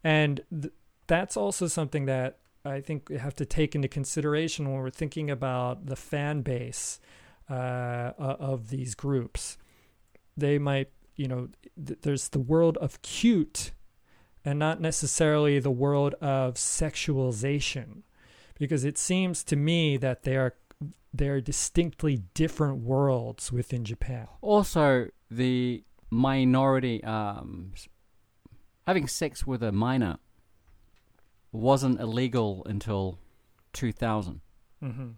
And th- that's also something that I think we have to take into consideration when we're thinking about the fan base uh, of these groups. They might, you know, th- there's the world of cute and not necessarily the world of sexualization because it seems to me that they are they're distinctly different worlds within Japan. Also, the minority um, having sex with a minor wasn't illegal until 2000, Mm-hmm.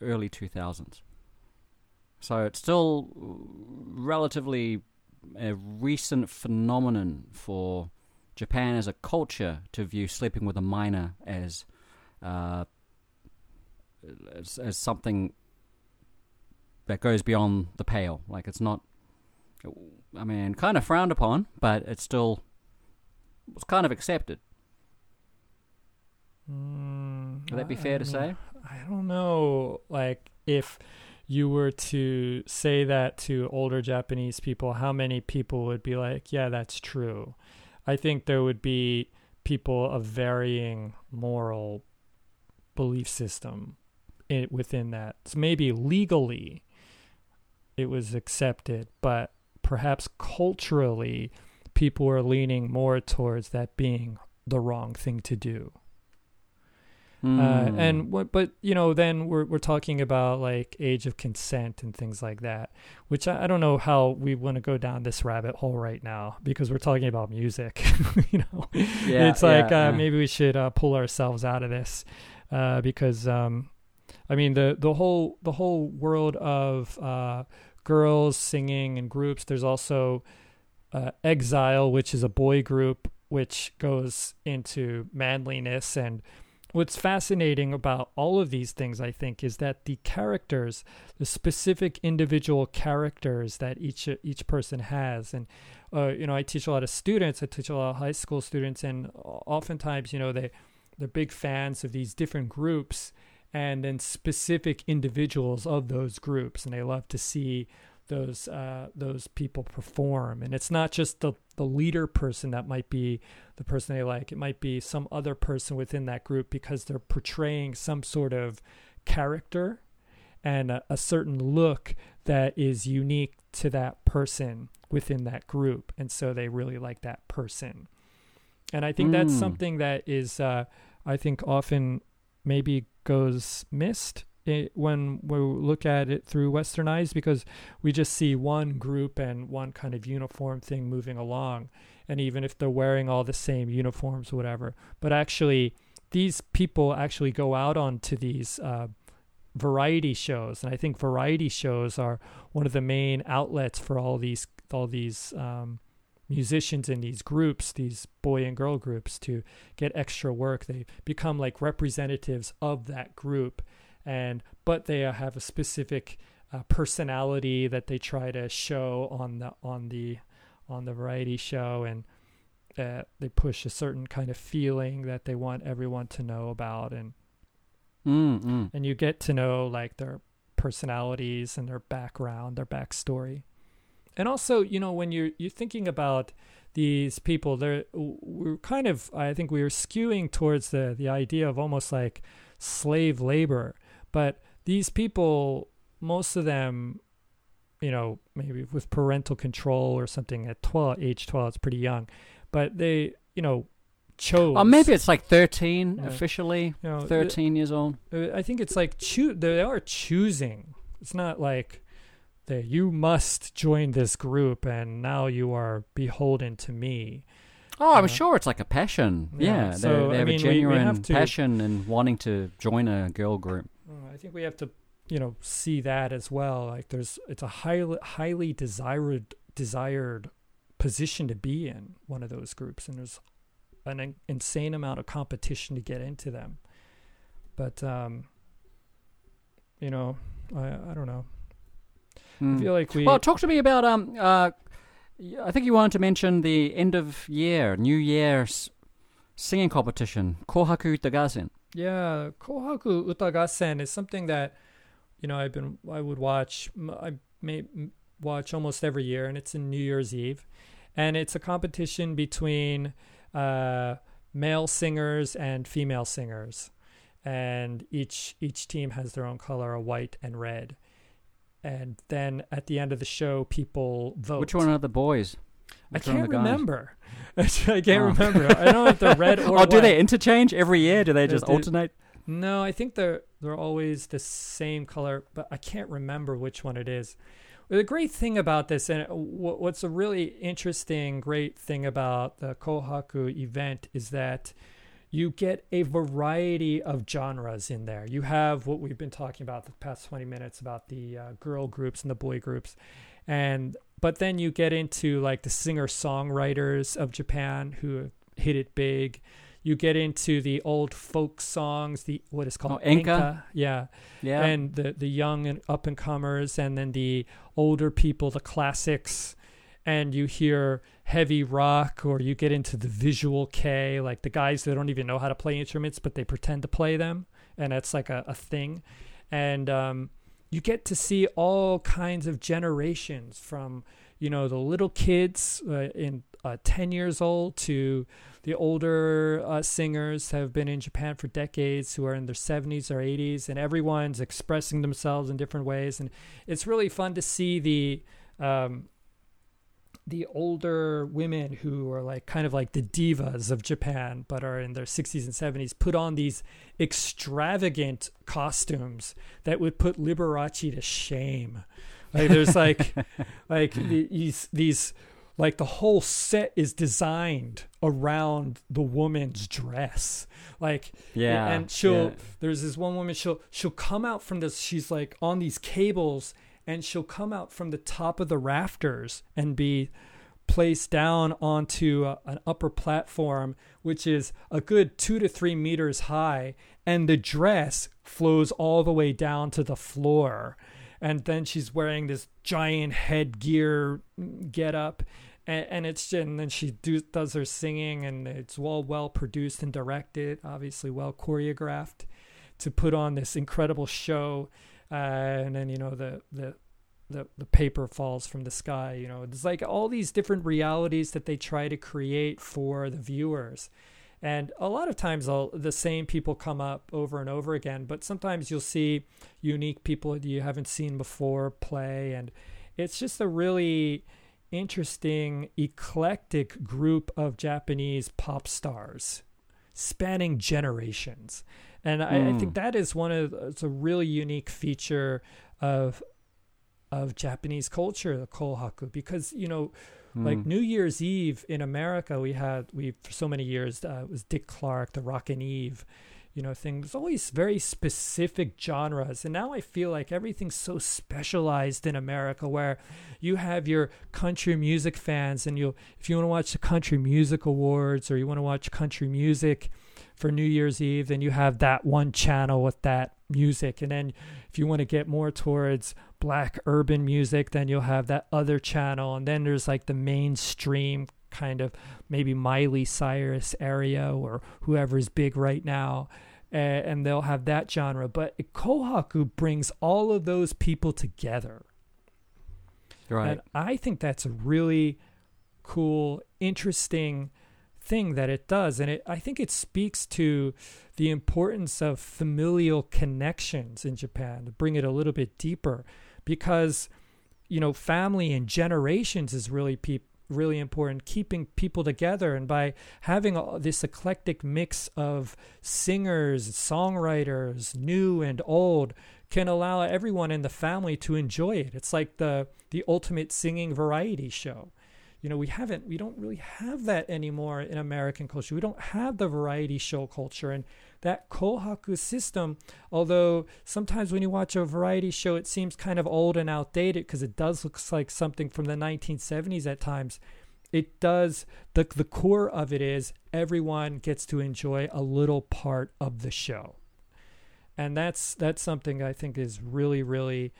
early 2000s. So it's still relatively a recent phenomenon for Japan as a culture to view sleeping with a minor as uh, as, as something that goes beyond the pale. Like it's not. I mean, kind of frowned upon, but it's still was kind of accepted. Mm, Would that be fair I to mean, say? I don't know, like if you were to say that to older Japanese people, how many people would be like, "Yeah, that's true"? I think there would be people of varying moral belief system in, within that. So maybe legally it was accepted, but perhaps culturally people were leaning more towards that being the wrong thing to do. Hmm. Uh, and what, but you know, then we're we're talking about like age of consent and things like that, which I, I don't know how we want to go down this rabbit hole right now because we're talking about music. <laughs> you know, yeah, it's like yeah, uh, yeah. maybe we should uh, pull ourselves out of this uh, because um, I mean the the whole the whole world of uh, girls singing in groups. There's also uh, Exile, which is a boy group which goes into manliness and what's fascinating about all of these things i think is that the characters the specific individual characters that each each person has and uh, you know i teach a lot of students i teach a lot of high school students and oftentimes you know they they're big fans of these different groups and then specific individuals of those groups and they love to see those uh, those people perform. And it's not just the the leader person that might be the person they like. It might be some other person within that group because they're portraying some sort of character and a, a certain look that is unique to that person within that group. And so they really like that person. And i think that's Mm. something that is uh, i think often maybe goes missed it, when we look at it through western eyes because we just see one group and one kind of uniform thing moving along. And even if they're wearing all the same uniforms whatever. But actually these people actually go out onto these uh, variety shows. And i think variety shows are one of the main outlets for all these all these um, musicians in these groups these boy and girl groups to get extra work. They become like representatives of that group and but they uh, have a specific uh, personality that they try to show on the on the on the variety show and uh, they push a certain kind of feeling that they want everyone to know about and Mm, mm. and you get to know like their personalities and their background their backstory and also you know when you're you're thinking about these people they're we're kind of i think we were skewing towards the the idea of almost like slave labor but these people most of them you know maybe with parental control or something at 12 age 12 it's pretty young but they you know chose Oh, maybe it's like 13 Yeah. officially. you know, 13 years old. uh, I think it's like choo- they are choosing. It's not like that you must join this group and now you are beholden to me. Oh, I'm Yeah. sure it's like a passion. Yeah, Yeah, so, they, they I have mean, a we- we genuine have to- passion in wanting to join a girl group. Uh, I think we have to, you know, see that as well. Like there's it's a highly highly desired desired position to be in one of those groups and there's an insane amount of competition to get into them. But um you know, I I don't know. I Mm. feel like we Well, talk to me about um. Uh, I think you wanted to mention the end of year, New Year's singing competition, Kohaku Uta Gassen. Yeah, Kohaku Uta Gassen is something that you know I've been I would watch I may watch almost every year, and it's in New Year's Eve, and it's a competition between uh, male singers and female singers, and each each team has their own color, a white and red, and then at the end of the show, people vote. Which one are the boys? I Which one are can't remember. <laughs> I can't Oh. remember. I don't know if they're red <laughs> or oh, do they interchange every year? Do they just alternate? No, I think they're they're always the same color, but I can't remember which one it is. The great thing about this, and what's a really interesting, great thing about the Kohaku event is that you get a variety of genres in there. You have what we've been talking about the past 20 minutes about the uh, girl groups and the boy groups. And but then you get into like the singer-songwriters of Japan who hit it big. You get into the old folk songs, the what is called Oh, enka? yeah, Yeah. and the the young and up and comers, and then the older people, the classics, and you hear heavy rock, or you get into the visual kei, like the guys that don't even know how to play instruments, but they pretend to play them, and that's like a, a thing, and um, you get to see all kinds of generations from you know the little kids uh, in uh, 10 years old to the older uh, singers have been in Japan for decades who are in their 70s or 80s and everyone's expressing themselves in different ways. And it's really fun to see the um, the older women who are like kind of like the divas of Japan, but are in their 60s and 70s, put on these extravagant costumes that would put Liberace to shame. Like there's like <laughs> like these these like the whole set is designed around the woman's dress like Yeah, and she'll yeah. there's this one woman she'll she'll come out from this she's like on these cables and she'll come out from the top of the rafters and be placed down onto a, an upper platform which is a good two to three meters high and the dress flows all the way down to the floor. And then she's wearing this giant headgear mm, get up and, and it's and then she do, does her singing and it's all well produced and directed obviously well choreographed to put on this incredible show uh, and then you know the the the the paper falls from the sky you know. It's like all these different realities that they try to create for the viewers. And a lot of times the same people come up over and over again but sometimes you'll see unique people that you haven't seen before play. And it's just a really interesting eclectic group of japanese pop stars spanning generations and I, I think Mm. that is one of it's a really unique feature of of Japanese culture, the kohaku, because you know, like Mm. New Year's Eve in America, we had we for so many years uh, it was Dick Clark, the Rockin' Eve, you know, things always very specific genres, and now I feel like everything's so specialized in America, where you have your country music fans, and you if you want to watch the Country Music Awards or you want to watch country music for New Year's Eve, then you have that one channel with that music. And then if you want to get more towards black urban music, then you'll have that other channel. And then there's like the mainstream kind of maybe Miley Cyrus area or whoever's big right now. a- And they'll have that genre. But Kohaku brings all of those people together. right. And I think that's a really cool, interesting thing that it does. And it, I think it speaks to the importance of familial connections in Japan to bring it a little bit deeper because, you know, family and generations is really really important keeping people together and by having this eclectic mix of singers songwriters new and old can allow everyone in the family to enjoy it it's like the the ultimate singing variety show you know we haven't we don't really have that anymore in american culture. We don't have the variety show culture and that kohaku system although sometimes when you watch a variety show it seems kind of old and outdated because it does look like something from the 1970s at times. It does the the core of it is everyone gets to enjoy a little part of the show. And that's that's something i think is really really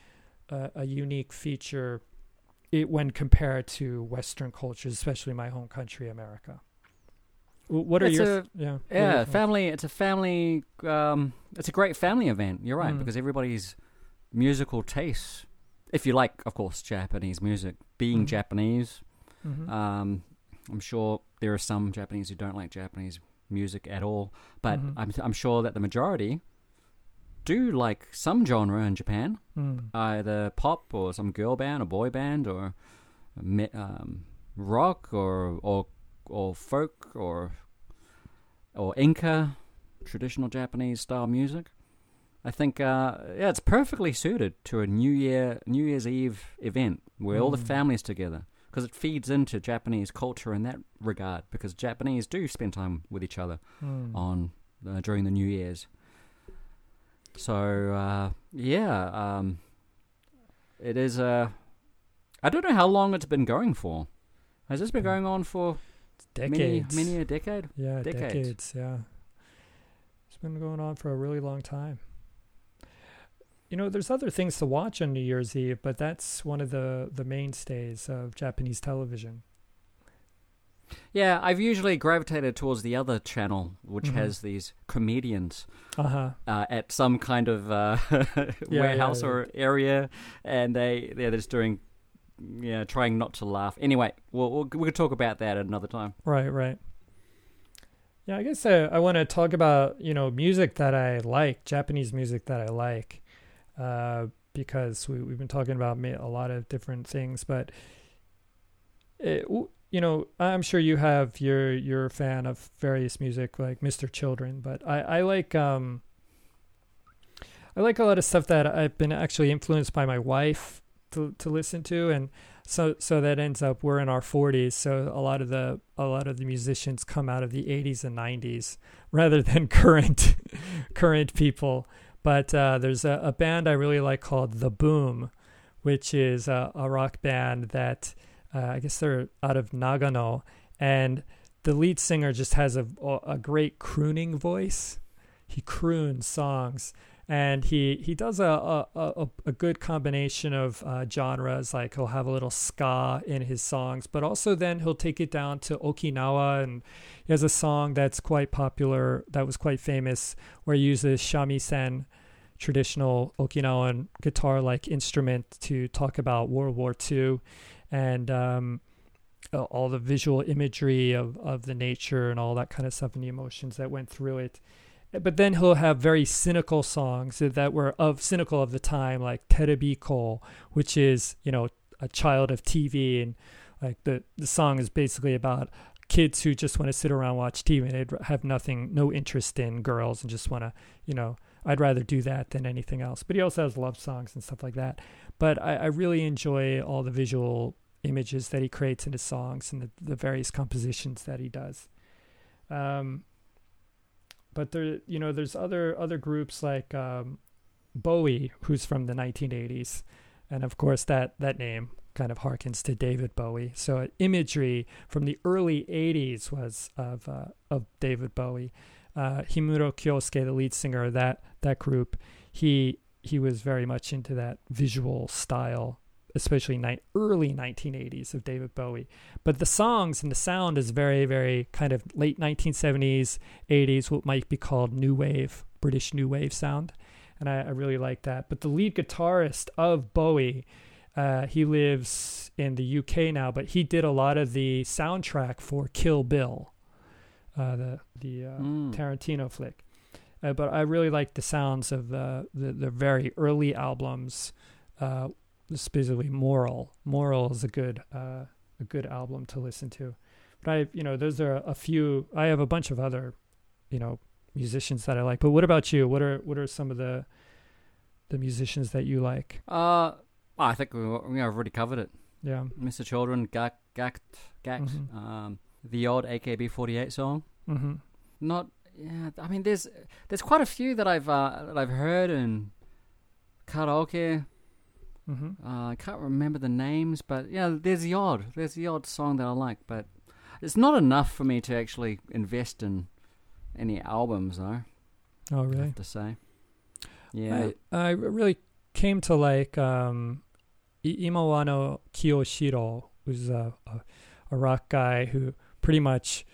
uh, a unique feature it when compared to western cultures especially my home country america what are It's your a- yeah Yeah, your family. It's a family. Um, it's a great family event. You're right Mm. because everybody's musical tastes, if you like, of course, Japanese music. Being Mhm. Japanese, Mhm. um, I'm sure there are some Japanese who don't like Japanese music at all, but Mhm. I'm I'm sure that the majority do like some genre in Japan, Mm. either pop or some girl band or boy band or um, rock or or or folk or or enka traditional Japanese style music. I think uh, yeah, it's perfectly suited to a New Year New Year's Eve event where all the Mm. families together because it feeds into Japanese culture in that regard because Japanese do spend time with each other Mm. on uh, during the New Year's. So uh, yeah, um, it is. Uh, I don't know how long it's been going for. Has this been going on for decades many many a decade? Yeah, Decades. decades. Yeah. It's been going on for a really long time. You know, there's other things to watch on New Year's Eve, but that's one of the, the mainstays of Japanese television. Yeah, I've usually gravitated towards the other channel, which Mhm. has these comedians Uh-huh. uh, at some kind of uh, <laughs> warehouse yeah. or area, and they they're just doing, yeah, trying not to laugh. Anyway, we'll, we'll we could talk about that at another time. Right, right. Yeah, I guess uh, I want to talk about you know music that I like, Japanese music that I like, uh, because we we've been talking about a lot of different things, but it, w- you know I'm sure you have your you're a fan of various music like Mr. Children, but I I like um I like a lot of stuff that I've been actually influenced by my wife to to listen to and so so that ends up we're in our 40s so a lot of the a lot of the musicians come out of the 80s and 90s <laughs> rather than current <laughs> current people but uh, there's a, a band i really like called the boom which is a, a rock band that uh, i guess they're out of nagano. And the lead singer just has a, a great crooning voice. He croons songs. And he he does a a, a, a good combination of uh, genres. Like he'll have a little ska in his songs, but also then he'll take it down to Okinawa, and he has a song that's quite popular, that was quite famous, where he uses shamisen, traditional Okinawan guitar-like instrument, to talk about World War II, and um, all the visual imagery of of the nature and all that kind of stuff, and the emotions that went through it. But then he'll have very cynical songs that were of cynical of the time like Terebiko, which is you know a child of TV and like the the song is basically about kids who just want to sit around watch TV and have nothing no interest in girls and just want to you know I'd rather do that than anything else. But he also has love songs and stuff like that. But I, I really enjoy all the visual images that he creates in his songs and the, the various compositions that he does. Um but there you know there's other other groups like um, BOØWY who's from the 1980s and of course that that name kind of harkens to David Bowie. So imagery from the early 80s was of uh, of David Bowie uh, Himuro Kyosuke the lead singer of that that group he he was very much into that visual style especially early 1980s of David Bowie. But the songs and the sound is very, very kind of late 1970s, 80s, what might be called new wave, British new wave sound. And I, I really like that. But the lead guitarist of BOØWY, uh, he lives in the UK now, but he did a lot of the soundtrack for Kill Bill, uh, the the uh, Mm. Tarantino flick. Uh, but I really like the sounds of the the, the very early albums, uh, specifically Moral. Moral is a good uh, a good album to listen to. But I, you know, those are a few. I have a bunch of other, you know, musicians that I like. But what about you? What are what are some of the the musicians that you like? Uh, I think we, we already covered it. Yeah. Mr. Children, Gak, Gackt, Gackt, Mhm. um, the odd AKB48 song. Mm-hmm. Not, yeah. I mean, there's there's quite a few that I've uh, that I've heard in karaoke. Mm-hmm. Uh, I can't remember the names, but yeah, there's the odd, there's the odd song that I like, but it's not enough for me to actually invest in any albums, though. Oh, I really? have to say, yeah. I, I really came to like um, I- Imawano Kiyoshiro, who's a, a, a rock guy who pretty much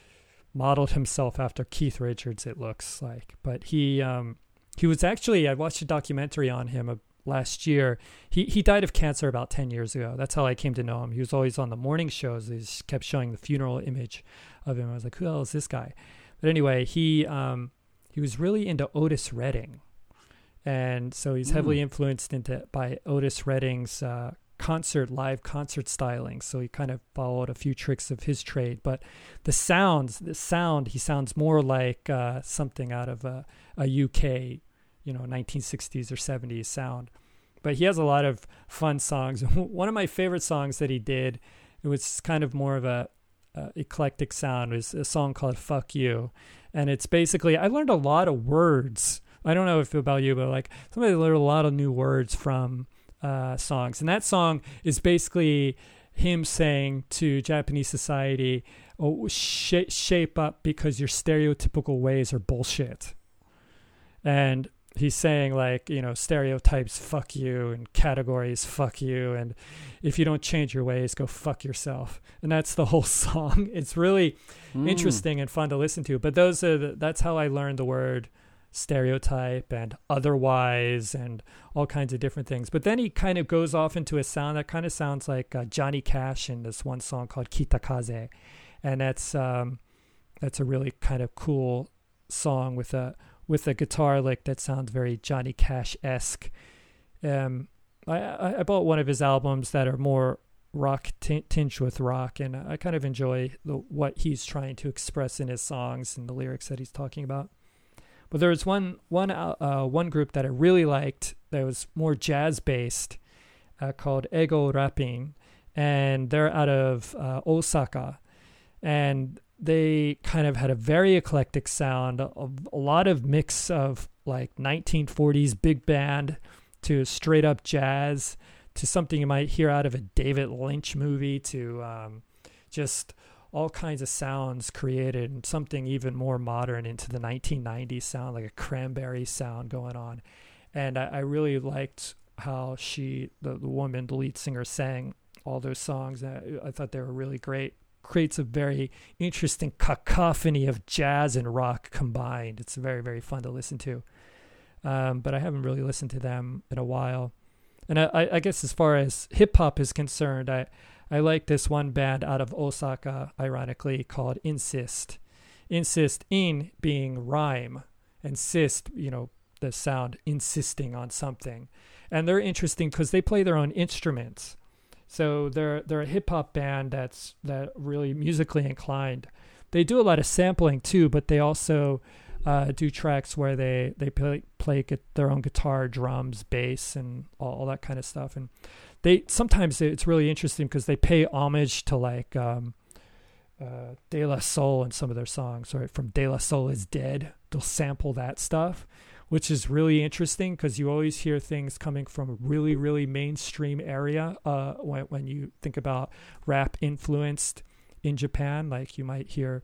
modeled himself after Keith Richards. It looks like, but he um, he was actually I watched a documentary on him uh, last year. He he died of cancer about ten years ago. That's how I came to know him. He was always on the morning shows. They just kept showing the funeral image of him. I was like, who the hell is this guy? But anyway, he um, he was really into Otis Redding and so he's heavily Mm. influenced into by Otis Redding's uh, concert live concert styling. So he kind of followed a few tricks of his trade, but the sounds, the sound, he sounds more like uh, something out of a, a UK, you know, 1960s or 70s sound. But he has a lot of fun songs. <laughs> One of my favorite songs that he did, it was kind of more of a uh, eclectic sound, was a song called "Fuck You," and it's basically I learned a lot of words. I don't know if about you, but like somebody learned a lot of new words from uh, songs, and that song is basically him saying to Japanese society, "Oh, sh- shape up because your stereotypical ways are bullshit." And he's saying like you know stereotypes fuck you and categories fuck you and if you don't change your ways go fuck yourself and that's the <laughs> whole song it's really Mm. interesting and fun to listen to but those are the, that's how i learned the word stereotype and otherwise and all kinds of different things but then he kind of goes off into a sound that kind of sounds like uh, johnny cash in this one song called kitakaze and that's um that's a really kind of cool song with a with a guitar lick that sounds very Johnny Cash esque. Um, I, I bought one of his albums that are more rock t- tinged with rock, and I kind of enjoy the what he's trying to express in his songs and the lyrics that he's talking about. But there was one one uh, uh, one group that I really liked that was more jazz based, uh, called EGO-WRAPPIN', and they're out of uh, Osaka, and they kind of had a very eclectic sound, a, a lot of mix of like 1940s big band to straight up jazz to something you might hear out of a David Lynch movie to um, just all kinds of sounds created and something even more modern into the 1990s sound, like a cranberry sound going on. And I, I really liked how she, the, the woman, the lead singer, sang all those songs. I, I thought they were really great creates a very interesting cacophony of jazz and rock combined. It's very, very fun to listen to. Um, but I haven't really listened to them in a while. And I, I guess as far as hip hop is concerned, I, I like this one band out of Osaka, ironically, called Insist. Insist, in being rhyme, and sist, you know, the sound insisting on something. And they're interesting because they play their own instruments. So they're they're a hip hop band that's that really musically inclined. They do a lot of sampling too, but they also uh, do tracks where they they play play their own guitar, drums, bass, and all, all that kind of stuff. And they sometimes it's really interesting because they pay homage to like um, uh, De La Soul in some of their songs. Right from De La Soul is Dead, they'll sample that stuff which is really interesting because you always hear things coming from a really, really mainstream area uh, when, when you think about rap influenced in Japan. Like you might hear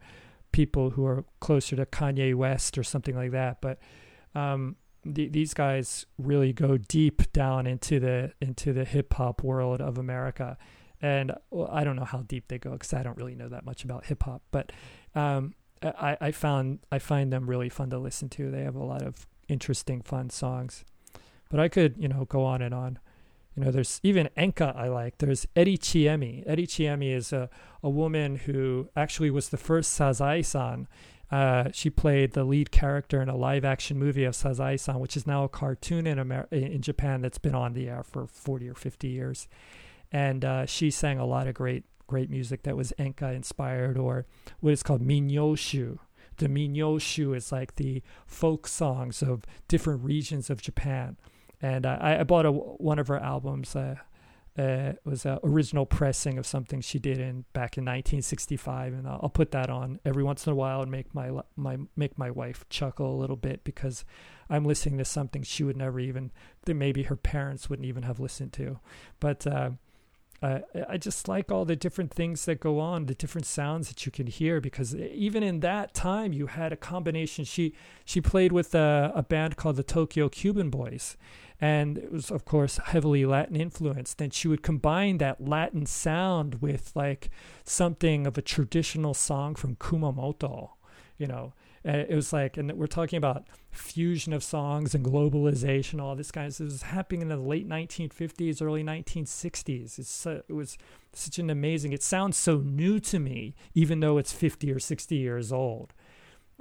people who are closer to Kanye West or something like that. But um, th- these guys really go deep down into the into the hip hop world of America. And well, I don't know how deep they go because I don't really know that much about hip hop. But um, I, I found I find them really fun to listen to. They have a lot of interesting, fun songs. But I could, you know, go on and on. You know, there's even Enka I like. There's Eri Chiemi. Eri Chiemi is a, a woman who actually was the first Sazae-san. Uh, she played the lead character in a live action movie of Sazae-san, which is now a cartoon in Amer- in Japan that's been on the air for 40 or 50 years. And uh, she sang a lot of great great music that was Enka inspired or what is called Minyoshu, the Minyoshu is like the folk songs of different regions of Japan. And I, I bought a, one of her albums. Uh, uh, was an original pressing of something she did in back in 1965, and I'll, I'll, put that on every once in a while and make my my make my wife chuckle a little bit because I'm listening to something she would never even that maybe her parents wouldn't even have listened to. But uh, uh, I just like all the different things that go on, the different sounds that you can hear. Because even in that time, you had a combination. She she played with a, a band called the Tokyo Cuban Boys, and it was of course heavily Latin influenced. And she would combine that Latin sound with like something of a traditional song from Kumamoto, you know. It was like, and we're talking about fusion of songs and globalization, all this kind of stuff. It was happening in the late 1950s, early 1960s. It's it was such an amazing. It sounds so new to me, even though it's 50 or 60 years old.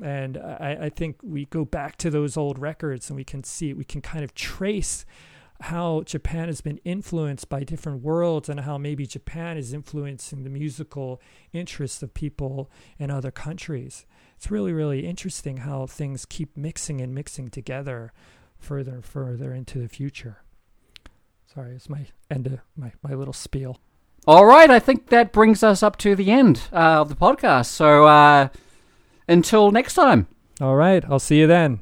And I, I think we go back to those old records and we can see, we can kind of trace how Japan has been influenced by different worlds and how maybe Japan is influencing the musical interests of people in other countries it's really, really interesting how things keep mixing and mixing together further and further into the future. Sorry, it's my end of my, my little spiel. All right, I think that brings us up to the end uh, of the podcast. So uh, until next time. All right, I'll see you then.